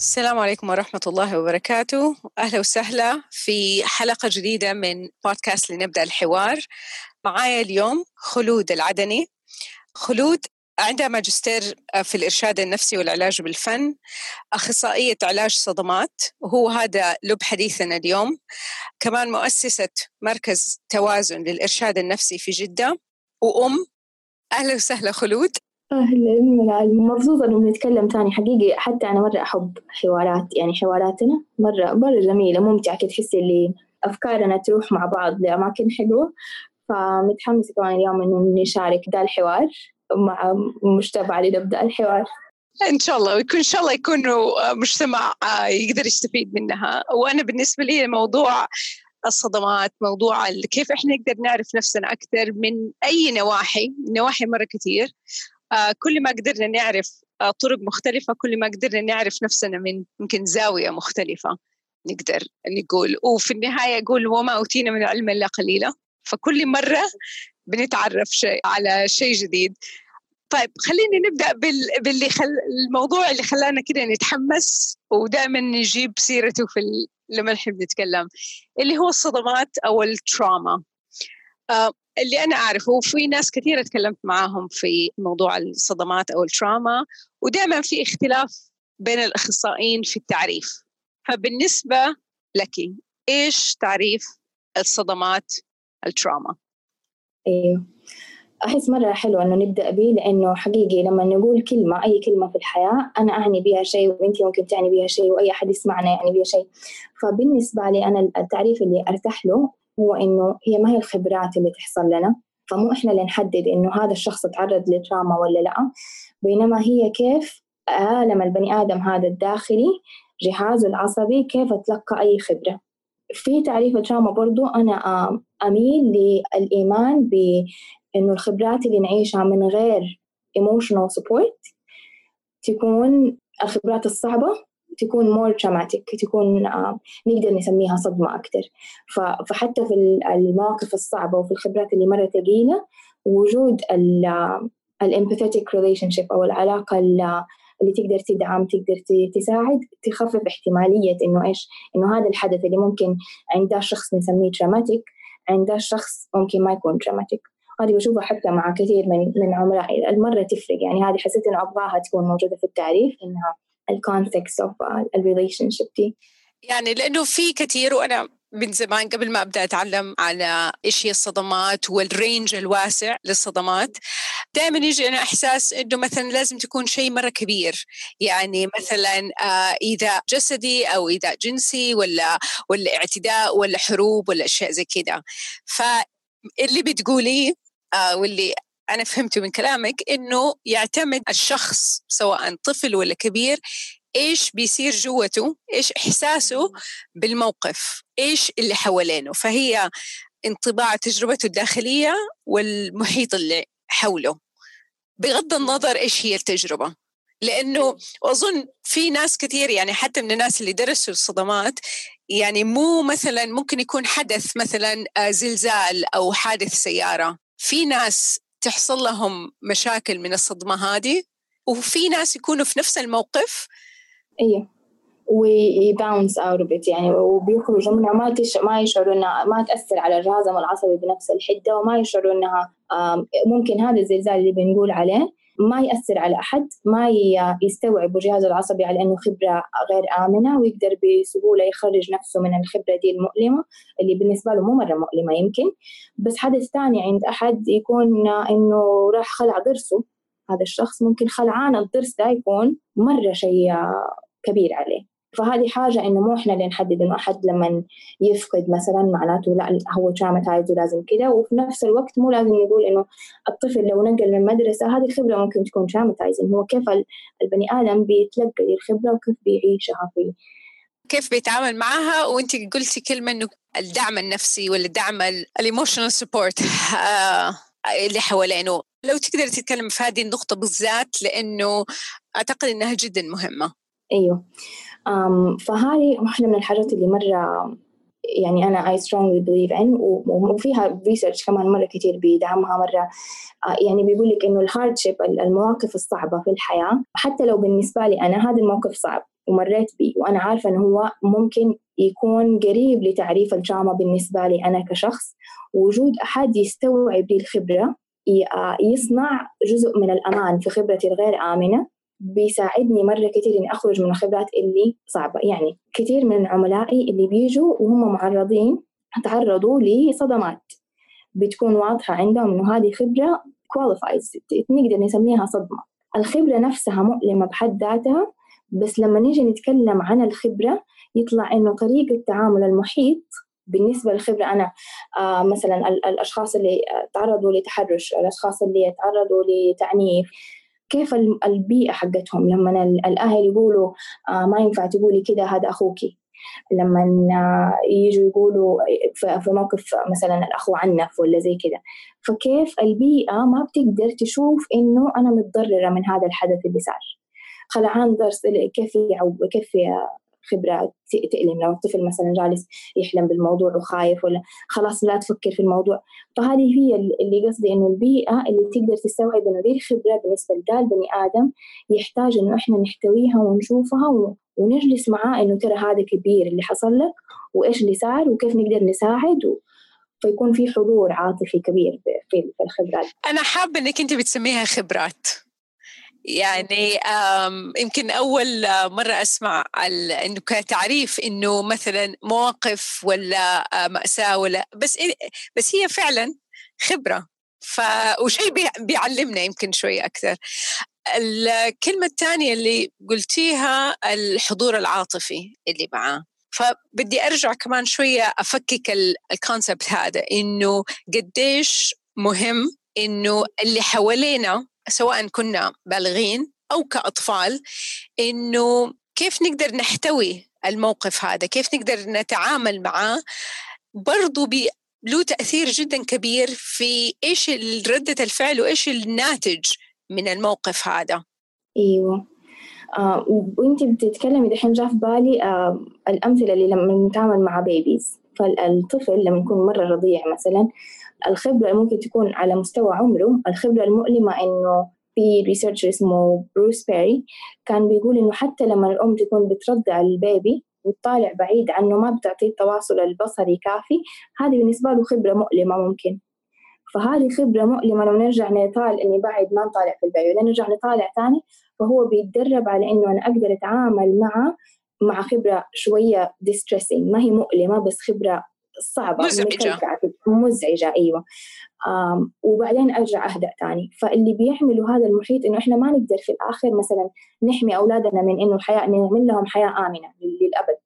السلام عليكم ورحمة الله وبركاته. أهلا وسهلا في حلقة جديدة من بودكاست لنبدأ الحوار. معايا اليوم خلود العدني. خلود عندها ماجستير في الإرشاد النفسي والعلاج بالفن أخصائية علاج صدمات. وهو هذا لب حديثنا اليوم. كمان مؤسسة مركز توازن للإرشاد النفسي في جدة. وأم أهلا وسهلا خلود. مبسوطة إنه بنتكلم تاني. حقيقي حتى أنا مرة أحب حوارات يعني حواراتنا مرة مرة جميلة ممتعة. كده تحسي اللي أفكارنا تروح مع بعض لأماكن حلوة. فمتحمسة كمان اليوم إنه نشارك ده الحوار مع مجتمع لنبدأ الحوار. إن شاء الله. ويكون إن شاء الله يكونوا مجتمع يقدر يستفيد منها. وأنا بالنسبة لي موضوع الصدمات موضوع كيف إحنا نقدر نعرف نفسنا أكثر من أي نواحي. نواحي مرة كثير. كل ما قدرنا نعرف آه، طرق مختلفة كل ما قدرنا نعرف نفسنا من يمكن زاوية مختلفة نقدر نقول. وفي النهاية أقول وما أوتينا من العلم إلا قليلا. فكل مرة بنتعرف شيء على شيء جديد. طيب خليني نبدأ بال... باللي خل... الموضوع اللي خلانا كده نتحمس ودائما نجيب سيرته في ال... لما نحب نتكلم اللي هو الصدمات أو التراما آه اللي أنا أعرفه وفي ناس كثيره تكلمت معاهم في موضوع الصدمات أو التراما ودائما في اختلاف بين الأخصائيين في التعريف. فبالنسبة لك إيش تعريف الصدمات التراما؟ أيوه. أحس مرة حلو إنه نبدأ به لأنه حقيقي لما نقول كلمة أي كلمة في الحياة أنا أعني بها شيء وأنت ممكن تعني بها شيء وأي أحد يسمعنا يعني بها شيء. فبالنسبة لي أنا التعريف اللي أرتاح له هو إنه هي ما هي الخبرات اللي تحصل لنا فمو إحنا اللي نحدد إنه هذا الشخص تعرض لتراما ولا لأ. بينما هي كيف عالم البني آدم هذا الداخلي جهازه العصبي كيف أتلقى أي خبرة. في تعريف التراما برضو أنا أميل للإيمان بأنه الخبرات اللي نعيشها من غير emotional support تكون الخبرات الصعبة تكون more traumatic تكون uh, نقدر نسميها صدمة أكتر. فحتى في المواقف الصعبة وفي الخبرات اللي مرة ثقيلة وجود ال empathetic relationship أو العلاقة اللي تقدر تدعم تقدر تساعد تخفف احتمالية إنه إيش؟ إنه هذا الحدث اللي ممكن عند الشخص نسميه traumatic عند الشخص ممكن ما يكون traumatic هذه بشوفها حتى مع كثير من من عملائي. المرة تفرق يعني هذه حسيت إنه أبغاها تكون موجودة في التعريف إنها ال context of ال relationship دي. يعني لأنه في كثير وأنا من زمان قبل ما أبدأ أتعلم على إيش هي الصدمات وال range الواسع للصدمات دائما يجي أنا إحساس إنه مثلا لازم تكون شيء مرة كبير. يعني مثلا آه إذا جسدي أو إذا جنسي ولا ولا اعتداء ولا حروب ولا أشياء زي كذا فاللي بتقوليه آه واللي أنا فهمته من كلامك إنه يعتمد الشخص سواء طفل ولا كبير إيش بيصير جوته إيش إحساسه بالموقف؟ إيش اللي حوالينه؟ فهي انطباع تجربته الداخلية والمحيط اللي حوله. بغض النظر إيش هي التجربة. لأنه أظن في ناس كثير يعني حتى من الناس اللي درسوا الصدمات يعني مو مثلا ممكن يكون حدث مثلا زلزال أو حادث سيارة. في ناس تحصل لهم مشاكل من الصدمة هذه وفي ناس يكونوا في نفس الموقف أيوه وي bounce out of يعني وبيخرجوا منها ما. ما يشعروا إنها ما تأثر على الجهازهم العصبي بنفس الحدة وما يشعروا إنها ممكن هذا الزلزال اللي بنقول عليه ما يأثر على أحد ما يستوعب جهازه العصبي على أنه خبرة غير آمنة ويقدر بسهولة يخرج نفسه من الخبرة دي المؤلمة اللي بالنسبة له مو مرة مؤلمة يمكن. بس حدث ثاني عند أحد يكون إنه راح خلع ضرسه. هذا الشخص ممكن خلعان الضرس ده يكون مرة شيء كبير عليه. فهذه حاجة إنه مو إحنا اللي نحدد إنه أحد لما يفقد مثلا معناته لا هو traumatized ولازم كذا وفي نفس الوقت مو لازم نقول إنه الطفل لو نقل من مدرسة هذه الخبرة ممكن تكون traumatizing هو كيف البني آدم بيتلقى الخبرة وكيف بيعيشها في كيف بيتعامل معها؟ وأنت قلتي كلمة إنه الدعم النفسي ولا الدعم ال emotional support آه، اللي حوالينه لو تقدر تتكلم في هذه النقطة بالذات لأنه أعتقد أنها جدا مهمة. أيوه. فهذه واحدة من الحاجات اللي مرة يعني أنا I strongly believe in وفيها research كمان مرة كتير بيدعمها مرة. آه، يعني بيقول لك إنه الهاردشيب المواقف الصعبة في الحياة حتى لو بالنسبة لي أنا هذا الموقف صعب ومريت بيه وأنا عارفة إنه هو ممكن يكون قريب لتعريف الجامعة بالنسبة لي أنا كشخص. وجود أحد يستوعب لي الخبرة آه، يصنع جزء من الأمان في خبرتي الغير آمنة. بيساعدني مرة كثير إني أخرج من الخبرات اللي صعبة. يعني كثير من عملائي اللي بيجوا وهم معرضين تعرضوا لصدمات. بتكون واضحة عندهم إنه هذه خبرة كواليفايز نقدر نسميها صدمة. الخبرة نفسها مؤلمة بحد ذاتها بس لما نيجي نتكلم عن الخبرة يطلع إنه طريقة تعامل المحيط بالنسبة للخبرة. أنا آه مثلا الأشخاص اللي تعرضوا لتحرش الأشخاص اللي تعرضوا لتعنيف كيف البيئة حقتهم لما الأهل يقولوا آه ما ينفع تقولي كده هذا أخوكي. لما يجوا يقولوا في موقف مثلا الأخ عنف ولا زي كده. فكيف البيئة ما بتقدر تشوف إنه أنا متضررة من هذا الحدث اللي صار؟ خلعان درس كيف كيف خبرة تألم. لو الطفل مثلا جالس يحلم بالموضوع وخايف ولا خلاص لا تفكر في الموضوع. فهذه هي اللي قصدي إنه البيئة اللي تقدر تستوعب إنه دي الخبرة بالنسبة لذا البني آدم يحتاج إنه إحنا نحتويها ونشوفها ونجلس معاه إنه ترى هذا كبير اللي حصل لك وإيش اللي صار وكيف نقدر نساعد. فيكون في حضور عاطفي كبير في الخبرات. أنا حابة إنك أنت بتسميها خبرات. يعني يمكن أول مرة أسمع إنه كتعريف إنه مثلا مواقف ولا مأساة ولا بس بس هي فعلا خبرة. ف وشيء بيعلمنا يمكن شوي أكثر. الكلمة الثانية اللي قلتيها الحضور العاطفي اللي معاه. فبدي أرجع كمان شوية أفكك الكونسبت هذا إنه قديش مهم إنه اللي حوالينا سواء كنا بالغين أو كأطفال إنه كيف نقدر نحتوي الموقف هذا؟ كيف نقدر نتعامل معاه برضو له تأثير جدا كبير في إيش ردة الفعل وإيش الناتج من الموقف هذا. أيوة. آه وانت بتتكلمي دحين جاء في بالي آه الأمثلة اللي لما نتعامل مع بيبيز فالطفل لما يكون مرة رضيع مثلا الخبرة ممكن تكون على مستوى عمره. الخبرة المؤلمة إنه في researcher اسمه بروس بيري كان بيقول إنه حتى لما الأم تكون بترضع ال baby وتطالع بعيد عنه ما بتعطيه التواصل البصري كافي هذه بالنسبة له خبرة مؤلمة ممكن. فهذه خبرة مؤلمة لو نرجع نطالع إني بعد ما نطالع في ال baby نرجع نطالع ثاني فهو بيتدرب على إنه أنا أقدر أتعامل مع مع خبرة شوية distressing ما هي مؤلمة بس خبرة صعبة. مزعجة. مزعجة أيوة. وبعدين أرجع أهدأ تاني. فاللي بيعملوا هذا المحيط إنه إحنا ما نقدر في الآخر مثلا نحمي أولادنا من إنه الحياة نعمل لهم حياة آمنة للأبد.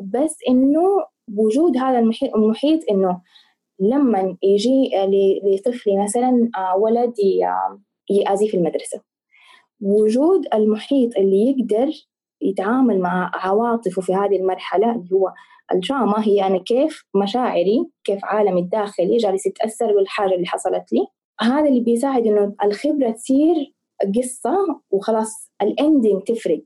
بس إنه وجود هذا المحيط, المحيط إنه لما يجي لطفلي مثلا ولد يأذي في المدرسة. وجود المحيط اللي يقدر يتعامل مع عواطفه في هذه المرحلة اللي هو الدراما هي أنا كيف مشاعري كيف عالمي الداخلي جالس يتأثر بالحاجة اللي حصلت لي. هذا اللي بيساعد إنه الخبرة تصير قصة وخلاص الإندينج تفرق.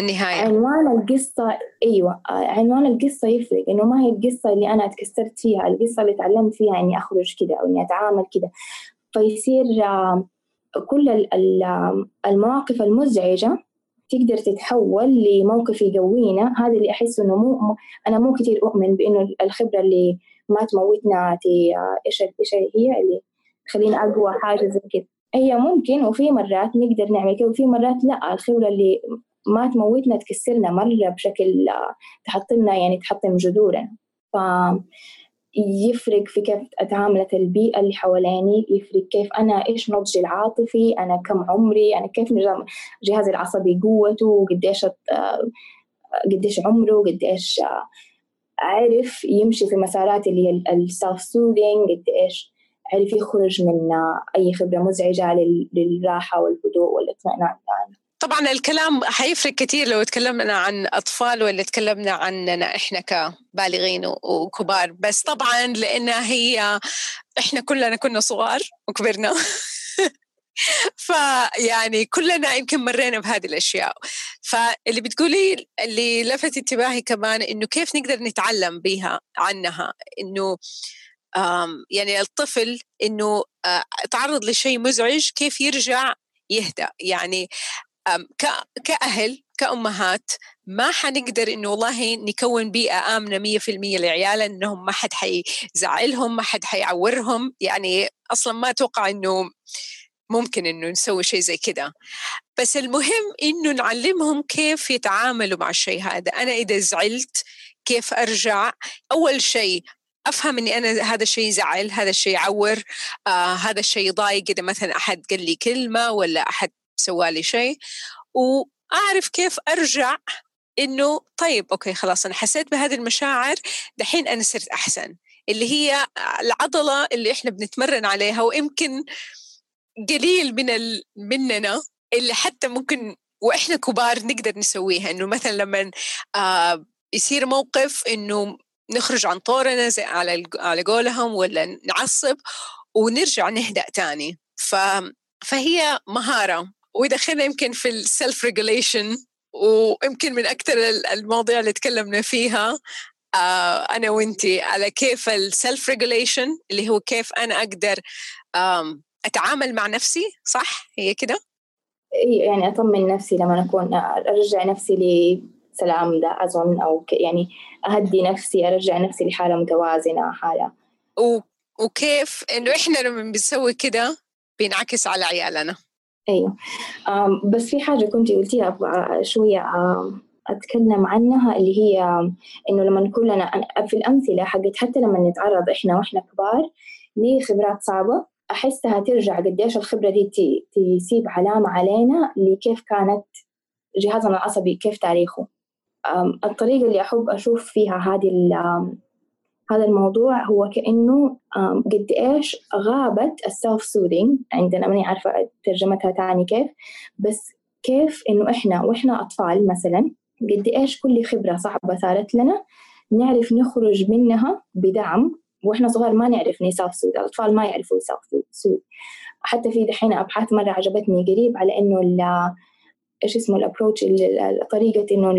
النهاية. عنوان القصة أيوة عنوان القصة يفرق إنه ما هي القصة اللي أنا تكسرت فيها القصة اللي تعلمت فيها إني أخرج كده أو إني أتعامل كده. فيصير كل المواقف المزعجة تقدر تتحول لموقف يقوينا. هذا اللي أحس إنه مو أنا مو كثير أؤمن بإنه الخبرة اللي ما تموتنا إيش إيش هي اللي تخلينا أقوى حاجة زي كذا هي ممكن وفي مرات نقدر نعمل كذا وفي مرات لا. الخبرة اللي ما تموتنا تكسرنا مرة بشكل تحطمنا يعني تحطم جذورنا. ف يفرق في كيف أتعاملت البيئة اللي حواليني يفرق كيف أنا إيش نضجي العاطفي أنا كم عمري أنا كيف جهازي العصبي قوته وقديش قديش عمره قديش عرف يمشي في مسارات اللي السلف سودينج قديش عرف يخرج من أي خبرة مزعجة للراحة والهدوء والإطمئنان يعني. طبعا الكلام حيفرق كثير لو تكلمنا عن أطفال ولا تكلمنا عننا إحنا كبالغين وكبار. بس طبعا لأنها هي إحنا كلنا كنا صغار وكبرنا. فيعني كلنا يمكن مرينا بهذه الأشياء. فاللي بتقولي اللي لفت انتباهي كمان إنه كيف نقدر نتعلم بها عنها. إنه يعني الطفل إنه آه، تعرض لشيء مزعج كيف يرجع يهدأ. يعني كأهل كأمهات ما حنقدر إنه والله نكون مية في المية لعيالنا إنهم ما حد حيزعلهم ما حد حيعورهم. يعني أصلا ما أتوقع إنه ممكن إنه نسوي شيء زي كده. بس المهم إنه نعلمهم كيف يتعاملوا مع الشيء هذا. أنا إذا زعلت كيف أرجع؟ أول شيء أفهم إني أنا هذا الشيء يزعل هذا الشيء يعور آه هذا الشيء يضايق إذا مثلا أحد قال لي كلمة ولا أحد سوى لي شيء وأعرف كيف أرجع إنه طيب أوكي خلاص أنا حسيت بهذه المشاعر دحين أنا صرت أحسن. اللي هي العضلة اللي إحنا بنتمرن عليها ويمكن قليل من ال... مننا اللي حتى ممكن وإحنا كبار نقدر نسويها. إنه مثلا لما آه يصير موقف إنه نخرج عن طورنا زي على على قولهم ولا نعصب ونرجع نهدأ تاني. ف فهي مهارة. ودخلنا يمكن في ال self regulation ويمكن من أكثر المواضيع اللي تكلمنا فيها آه أنا وإنتي على كيف ال self regulation اللي هو كيف أنا أقدر أتعامل مع نفسي صح؟ هي كده؟ يعني أطمن نفسي لما أكون أرجع نفسي لسلام ده أظن أو يعني أهدي نفسي أرجع نفسي لحالة متوازنة حالة. و... وكيف إنه إحنا لما بنسوي كده بينعكس على عيالنا. أيوه. بس في حاجة كنت قلتيها شوية أتكلم عنها اللي هي إنه لما نكون لنا في الأمثلة حقت حتى لما نتعرض إحنا وإحنا كبار لخبرات صعبة؟ أحسها ترجع قديش الخبرة دي تسيب علامة علينا لكيف كانت جهازنا العصبي كيف تاريخه. الطريقة اللي أحب أشوف فيها هذه هذا الموضوع هو كأنه قد إيش غابت ال self soothing عندنا ماني عارفة ترجمتها تعني كيف بس كيف إنه إحنا وإحنا أطفال مثلا قد إيش كل خبرة صعبة صارت لنا نعرف نخرج منها بدعم وإحنا صغار ما نعرف ن self soothe الأطفال ما يعرفوا ي self soothe حتى في دحين أبحاث مرة عجبتني قريب على إنه إيش اسمه ال approach طريقة إنه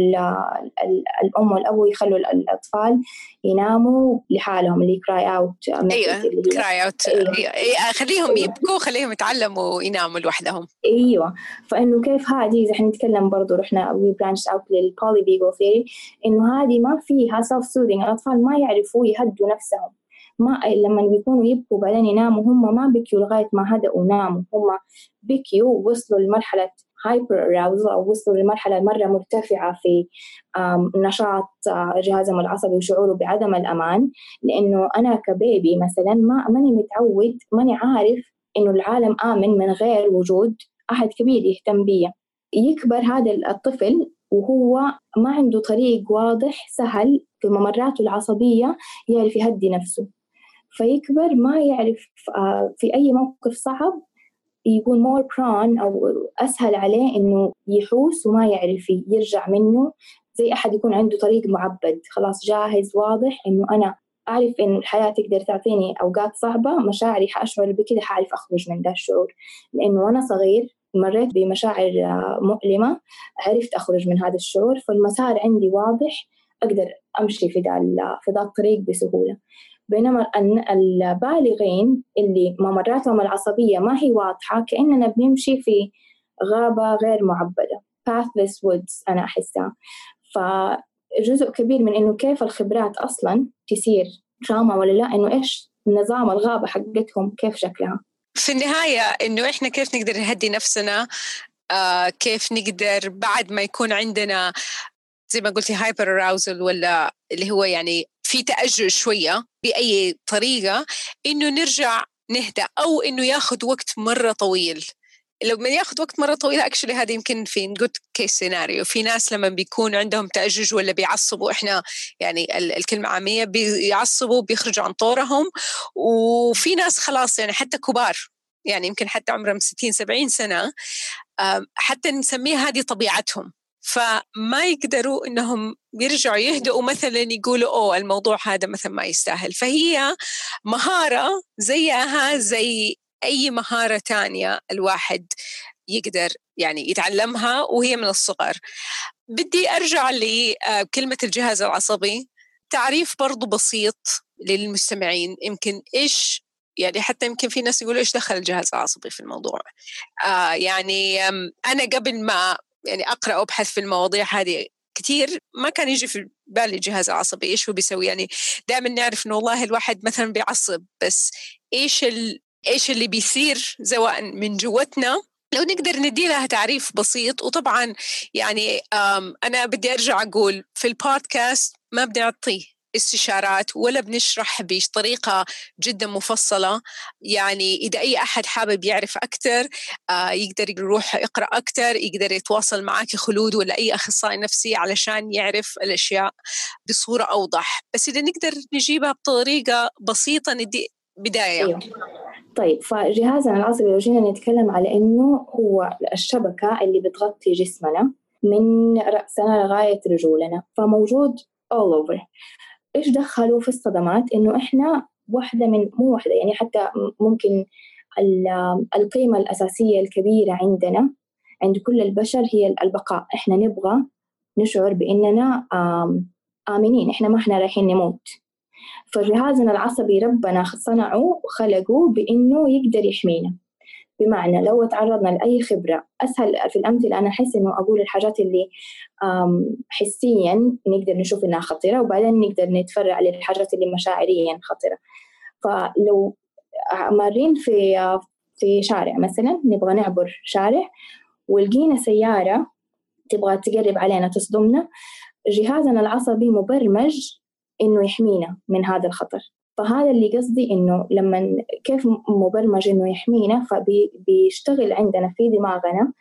الأم والابو يخلوا الأطفال يناموا لحالهم اللي cry out أيوه cry out أيوة. خليهم يبكوا خليهم يتعلموا يناموا لوحدهم. أيوه. فإنه كيف هذه؟ إذا نتكلم برضه رحنا we branch out لل polyvagal theory إنه هذه ما فيها self soothing الأطفال ما يعرفوا يهدوا نفسهم. ما لما بيكونوا يبكوا بعدين يناموا هم ما بكيوا لغاية ما هدأوا وناموا هم بكيوا ووصلوا لمرحلة hyper arousal أو وصلوا لمرحلة مرة مرتفعة في نشاط جهازهم العصبي وشعوره بعدم الأمان. لأنه أنا كبيبي مثلا ما ماني متعود ماني عارف إنه العالم آمن من غير وجود أحد كبير يهتم بي. يكبر هذا الطفل وهو ما عنده طريق واضح سهل في ممراته العصبية يعرف يهدي نفسه. فيكبر ما يعرف في أي موقف صعب يكون more prone أو أسهل عليه إنه يحوس وما يعرف يرجع منه. زي أحد يكون عنده طريق معبد. خلاص جاهز واضح إنه أنا أعرف إنه الحياة تقدر تعطيني أوقات صعبة مشاعري حأشعر بكذا حأعرف أخرج من ذا الشعور. لأنه وأنا صغير مريت بمشاعر مؤلمة عرفت أخرج من هذا الشعور فالمسار عندي واضح أقدر أمشي في ذا في ذا الطريق بسهولة. بينما البالغين اللي ممراتهم العصبية ما هي واضحة كأننا بنمشي في غابة غير معبدة. Pathless woods أنا أحسها. فجزء كبير من إنه كيف الخبرات أصلا تصير دراما ولا لا إنه إيش نظام الغابة حقتهم كيف شكلها. في النهاية إنه إحنا كيف نقدر نهدي نفسنا؟ آه كيف نقدر بعد ما يكون عندنا زي ما قلتي هايبر اراوزل ولا اللي هو يعني في تأجج شوية بأي طريقة إنه نرجع نهدى أو إنه ياخذ وقت مرة طويل. لما ياخذ وقت مرة طويلة actually هذه يمكن في good case scenario في ناس لما بيكون عندهم تأجج ولا بيعصبوا إحنا يعني الكلمة عامية بيعصبوا بيخرجوا عن طورهم. وفي ناس خلاص يعني حتى كبار يعني يمكن حتى عمرهم 60 70 سنة حتى نسميها هذه طبيعتهم. فما يقدروا إنهم يرجعوا يهدئوا مثلا يقولوا أوه الموضوع هذا مثلا ما يستاهل. فهي مهارة زيها زي أي مهارة تانية الواحد يقدر يعني يتعلمها وهي من الصغر. بدي أرجع لكلمه الجهاز العصبي. تعريف برضو بسيط للمستمعين. يمكن إيش يعني حتى يمكن في ناس يقولوا إيش دخل الجهاز العصبي في الموضوع. آه يعني أنا قبل ما يعني أقرأ وأبحث في المواضيع هذه كثير ما كان يجي في بالي الجهاز العصبي إيش هو بيسوي؟ يعني دائما نعرف إنه والله الواحد مثلا بيعصب بس إيش ال... إيش اللي بيصير سواء من جوتنا؟ لو نقدر ندي لها تعريف بسيط وطبعا يعني أنا بدي أرجع أقول في البودكاست ما بدي أعطيه. استشارات ولا بنشرح بطريقة جدا مفصلة. يعني إذا أي أحد حابب يعرف أكثر آه يقدر يروح يقرأ أكثر يقدر يتواصل معك خلود ولا أي أخصائي نفسي علشان يعرف الأشياء بصورة أوضح. بس إذا نقدر نجيبها بطريقة بسيطة ندي بداية. أيوه. طيب فجهازنا العصبي لو جينا نتكلم على إنه هو الشبكة اللي بتغطي جسمنا من رأسنا لغاية رجولنا فموجود all over. إيش دخلوا في الصدمات؟ إنه إحنا واحدة من مو واحدة يعني حتى ممكن القيمة الأساسية الكبيرة عندنا عند كل البشر هي البقاء. إحنا نبغى نشعر بإننا آمنين. إحنا ما إحنا رايحين نموت. فجهازنا العصبي ربنا صنعه وخلقه بإنه يقدر يحمينا. بمعنى لو تعرضنا لأي خبرة أسهل في الأمثلة أنا أحس إنه أقول الحاجات اللي حسيا نقدر نشوف إنها خطيرة وبعدين نقدر نتفرع للحاجات اللي مشاعريا خطيرة. فلو مارين في في شارع مثلا نبغى نعبر شارع ولقينا سيارة تبغى تقرب علينا تصدمنا جهازنا العصبي مبرمج إنه يحمينا من هذا الخطر. فهذا اللي قصدي إنه لما كيف مبرمج إنه يحمينا فبيشتغل عندنا في دماغنا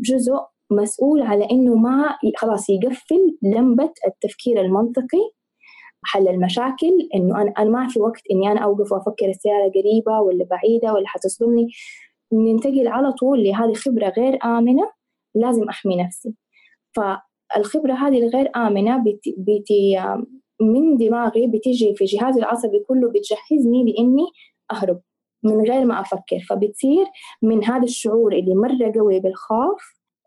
جزء مسؤول على إنه ما خلاص يقفل لمبة التفكير المنطقي حل المشاكل إنه أنا أنا ما في وقت إني أنا أوقف وأفكر السيارة قريبة ولا بعيدة ولا حتصدمني. ننتقل على طول لهذه خبرة غير آمنة لازم أحمي نفسي. فالخبرة هذه الغير آمنة بت... بت... من دماغي بتيجي في جهازي العصبي كله بتجهزني لإني أهرب من غير ما أفكر. فبتصير من هذا الشعور اللي مرة قوي بالخوف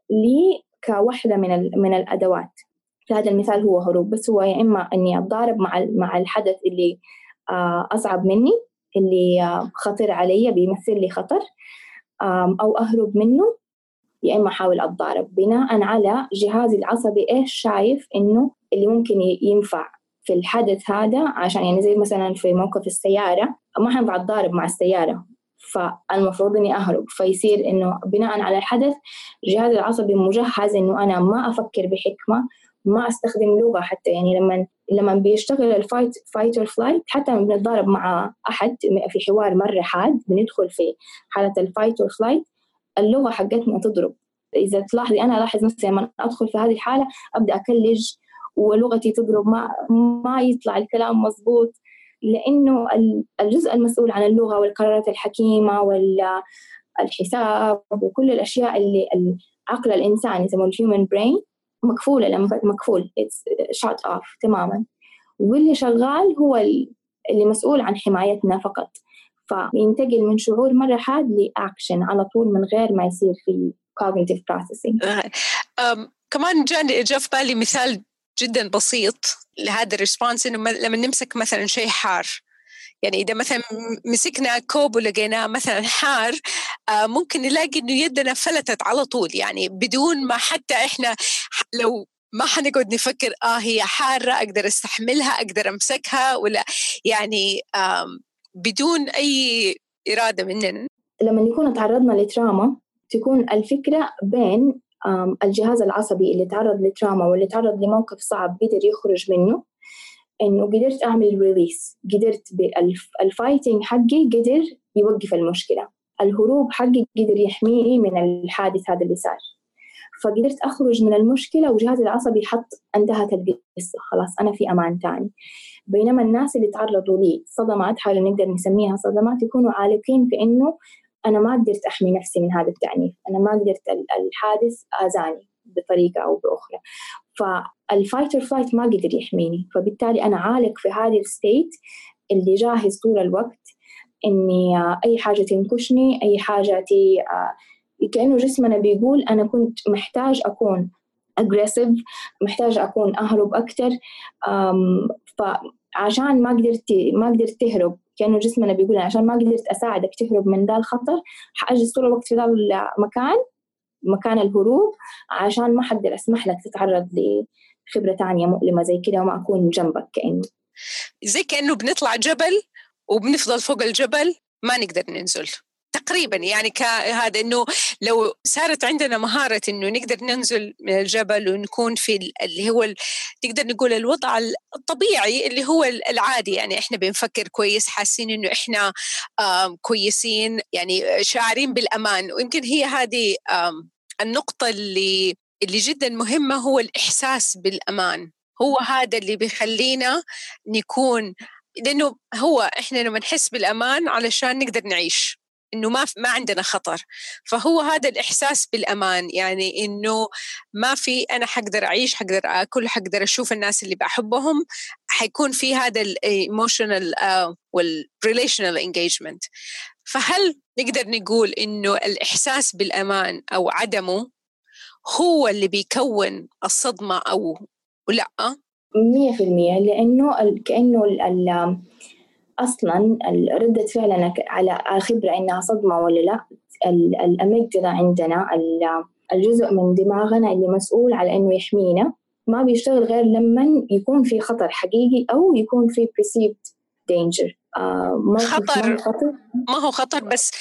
لي كوحدة من, من الأدوات. في هذا المثال هو هروب. بس هو يا إما أني أتضارب مع مع الحدث اللي آه، أصعب مني اللي آه، خطر علي بيمثل لي خطر أو أهرب منه يا إما أحاول أتضارب. بناء على جهازي العصبي إيش شايف إنه اللي ممكن ينفع. في الحدث هذا عشان يعني زي مثلا في موقف السيارة ما حينفع أتضارب مع السيارة. فالمفروض إني أهرب. فيصير إنه بناء على الحدث الجهاز العصبي مجهز إنه أنا ما أفكر بحكمة ما أستخدم لغة حتى. يعني لما لما بيشتغل ال fight fight or flight حتى لما بنتضارب مع أحد في حوار مرة حاد بندخل في حالة ال fight or flight اللغة حقتنا تضرب. إذا تلاحظي أنا ألاحظ نفسي لما أدخل في هذه الحالة أبدأ أكلج ولغتي تضرب ما ما يطلع الكلام مظبوط لأنه الجزء المسؤول عن اللغة والقرارات الحكيمة والحساب وكل الأشياء اللي العقل الانساني يسموه ال human brain مقفولة لما مقفول shut off تماما. واللي شغال هو اللي مسؤول عن حمايتنا فقط. فينتقل من شعور مرة حاد لأكشن على طول من غير ما يصير في cognitive processing. Um, كمان جاني جاء في بالي مثال جدا بسيط لهذا ال response إنه لما نمسك مثلا شيء حار. يعني إذا مثلا مسكنا كوب ولقيناه مثلا حار آه، ممكن نلاقي إنه يدنا فلتت على طول. يعني بدون ما حتى إحنا لو ما حنقعد نفكر آه هي حارة أقدر أستحملها أقدر أمسكها ولا. يعني بدون أي إرادة مننا. لما نكون تعرضنا لتراما تكون الفكرة بين الجهاز العصبي اللي تعرض لتراما واللي تعرض لموقف صعب قدر يخرج منه إنه قدرت أعمل ريليس قدرت ال fighting حقي قدر يوقف المشكلة. الهروب حقي قدر يحميني من الحادث هذا اللي صار. فقدرت أخرج من المشكلة وجهازي العصبي حط انتهت القصة. خلاص أنا في أمان تاني. بينما الناس اللي تعرضوا لصدمات حاجة نقدر نسميها صدمات يكونوا عالقين في إنه أنا ما قدرت أحمي نفسي من هذا التعنيف. أنا ما قدرت الحادث آذاني بطريقة أو بأخرى. فال fight flight ما قدر يحميني. فبالتالي أنا عالق في هذه ال state اللي جاهز طول الوقت إني أي حاجة تنكشني أي حاجة تي كأنه جسمنا بيقول أنا كنت محتاج أكون aggressive محتاج أكون أهرب أكتر. فعشان ما قدرت ما قدرت تهرب كأنه جسمنا بيقول عشان ما قدرت أساعدك تهرب من ذا الخطر حأجلس طول الوقت في ذا المكان مكان الهروب عشان ما حقدر أسمح لك تتعرض لخبرة تانية مؤلمة زي كده وما أكون جنبك كأنه زي كأنه بنطلع جبل وبنفضل فوق الجبل ما نقدر ننزل. تقريبا يعني كهذا إنه لو صارت عندنا مهارة إنه نقدر ننزل من الجبل ونكون في اللي هو نقدر نقول الوضع الطبيعي اللي هو العادي. يعني إحنا بنفكر كويس حاسين إنه إحنا كويسين يعني شاعرين بالأمان. ويمكن هي هذه النقطة اللي اللي جدا مهمة هو الإحساس بالأمان. هو هذا اللي بيخلينا نكون لأنه هو إحنا لما نحس بالأمان علشان نقدر نعيش. إنه ما ما عندنا خطر. فهو هذا الإحساس بالأمان يعني إنه ما في أنا حقدر أعيش حقدر آكل حقدر أشوف الناس اللي بحبهم حيكون في هذا ال emotional وال relational engagement فهل نقدر نقول إنه الإحساس بالأمان أو عدمه هو اللي بيكون الصدمة أو لا؟ 100% لأنه كأنه أصلا ردة فعلنا على الخبرة إنها صدمة ولا لا؟ الاميجدلا عندنا الجزء من دماغنا اللي مسؤول على إنه يحمينا ما بيشتغل غير لما يكون في خطر حقيقي أو يكون في perceived danger. آه ما خطر, ما هو خطر؟ بس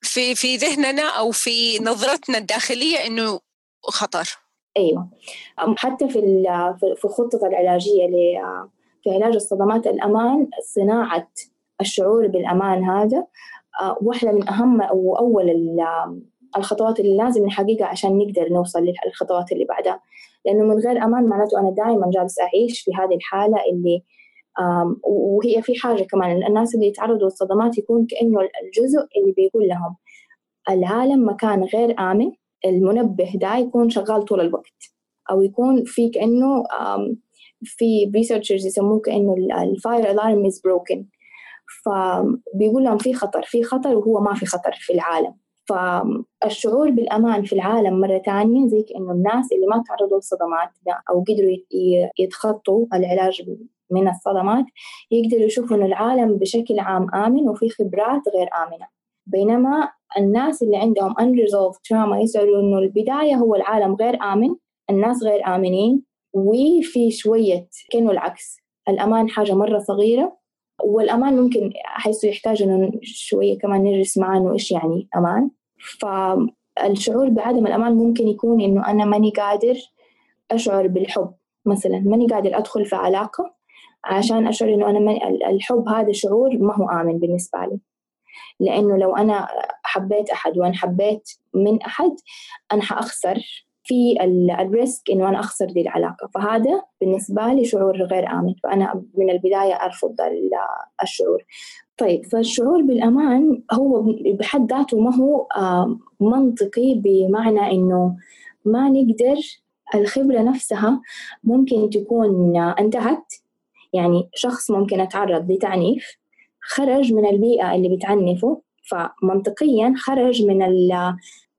في في ذهننا أو في نظرتنا الداخلية إنه خطر. أيوه. حتى في في الخطه العلاجية في علاج الصدمات الأمان صناعة الشعور بالأمان هذا. آه، واحدة من أهم وأول الخطوات اللي لازم نحققها عشان نقدر نوصل للخطوات اللي بعدها. لأنه من غير أمان معناته أنا دائما جالس أعيش في هذه الحالة اللي وهي في حاجة كمان الناس اللي يتعرضوا للصدمات يكون كأنه الجزء اللي بيقول لهم العالم مكان غير آمن المنبه ده يكون شغال طول الوقت أو يكون في كأنه في researchers يسموه كأنه ال fire alarm is broken فبيقول لهم في خطر في خطر وهو ما في خطر في العالم. فالشعور بالأمان في العالم مرة تانية زي كأنه الناس اللي ما تعرضوا للصدمات أو قدروا يتخطوا العلاج من الصدمات يقدروا يشوفوا إنه العالم بشكل عام آمن وفي خبرات غير آمنة. بينما الناس اللي عندهم unresolved trauma يسألوا إنه البداية هو العالم غير آمن الناس غير آمنين وفي شوية كأنه العكس. الأمان حاجة مرة صغيرة والأمان ممكن أحسه يحتاج إنه شوية كمان ندرس معاه إنه إيش يعني أمان. فالشعور بعدم الأمان ممكن يكون إنه أنا ماني قادر أشعر بالحب. مثلا ماني قادر أدخل في علاقة عشان أشعر إنه أنا الحب هذا شعور ما هو آمن بالنسبة لي. لأنه لو أنا حبيت أحد وأنا حبيت من أحد أنا حأخسر في الريسك إنه أنا أخسر دي العلاقة. فهذا بالنسبة لي شعور غير آمن. فأنا من البداية أرفض الشعور. طيب فالشعور بالأمان هو بحد ذاته ما هو منطقي بمعنى إنه ما نقدر الخبرة نفسها ممكن تكون انتهت. يعني شخص ممكن أتعرض لتعنيف خرج من البيئة اللي بتعنفه فمنطقيا خرج من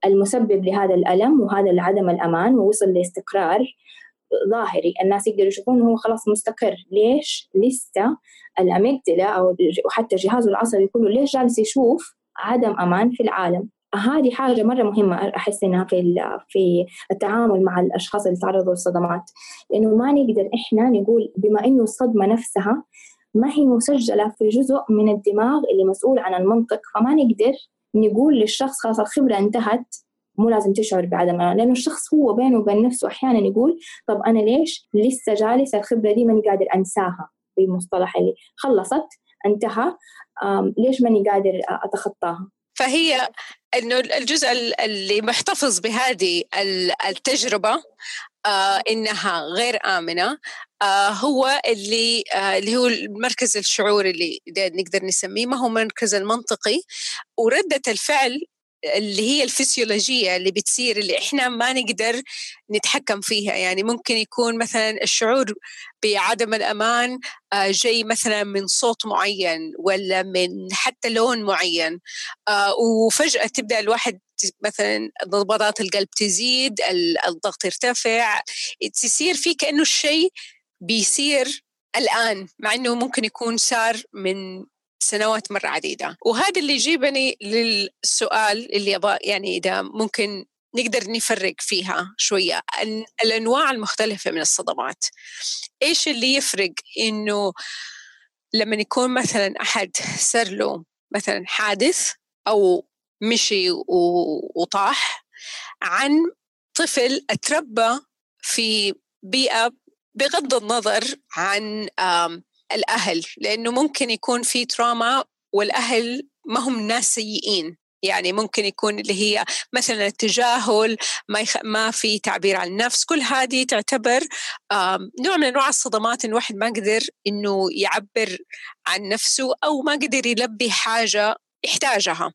المسبب لهذا الألم وهذا عدم الأمان ووصل لاستقرار ظاهري. الناس يقدروا يشوفون هو خلاص مستقر. ليش لسه الأميجدلا أو وحتى جهازه العصبي كله ليش جالس يشوف عدم أمان في العالم؟ هذه حاجة مرة مهمة أحس إنها في في التعامل مع الأشخاص اللي تعرضوا للصدمات. لأنه ما نقدر إحنا نقول بما إنه الصدمة نفسها ما هي مسجلة في جزء من الدماغ اللي مسؤول عن المنطق فما نقدر نقول للشخص خلاص الخبرة انتهت مو لازم تشعر بعدم لأنه الشخص هو بينه وبين نفسه أحيانا يقول طب أنا ليش لسه جالس الخبرة دي ماني قادر أنساها بالمصطلح اللي خلصت انتهى ليش ماني قادر أتخطاها؟ فهي إنه الجزء اللي محتفظ بهذه التجربة آه إنها غير آمنة آه هو اللي آه اللي هو المركز الشعوري اللي نقدر نسميه ما هو المركز المنطقي. وردة الفعل اللي هي الفسيولوجية اللي بتصير اللي إحنا ما نقدر نتحكم فيها. يعني ممكن يكون مثلا الشعور بعدم الأمان آه، جاي مثلا من صوت معين ولا من حتى لون معين. آه، وفجأة تبدأ الواحد مثلا ضربات القلب تزيد الضغط يرتفع. تصير في كأنه الشيء بيصير الآن مع أنه ممكن يكون صار من سنوات مرة عديدة. وهذا اللي يجيبني للسؤال اللي يبغى يعني إذا ممكن نقدر نفرق فيها شوية. الأنواع المختلفة من الصدمات. إيش اللي يفرق إنه لما يكون مثلا أحد صار له مثلا حادث أو مشي وطاح عن طفل أتربى في بيئة بغض النظر عن الأهل لأنه ممكن يكون في تراما والأهل ما هم ناس سيئين. يعني ممكن يكون اللي هي مثلا التجاهل ما يخ... ما في تعبير عن النفس كل هذه تعتبر نوع من أنواع الصدمات إن الواحد ما قدر إنه يعبر عن نفسه أو ما قدر يلبي حاجة يحتاجها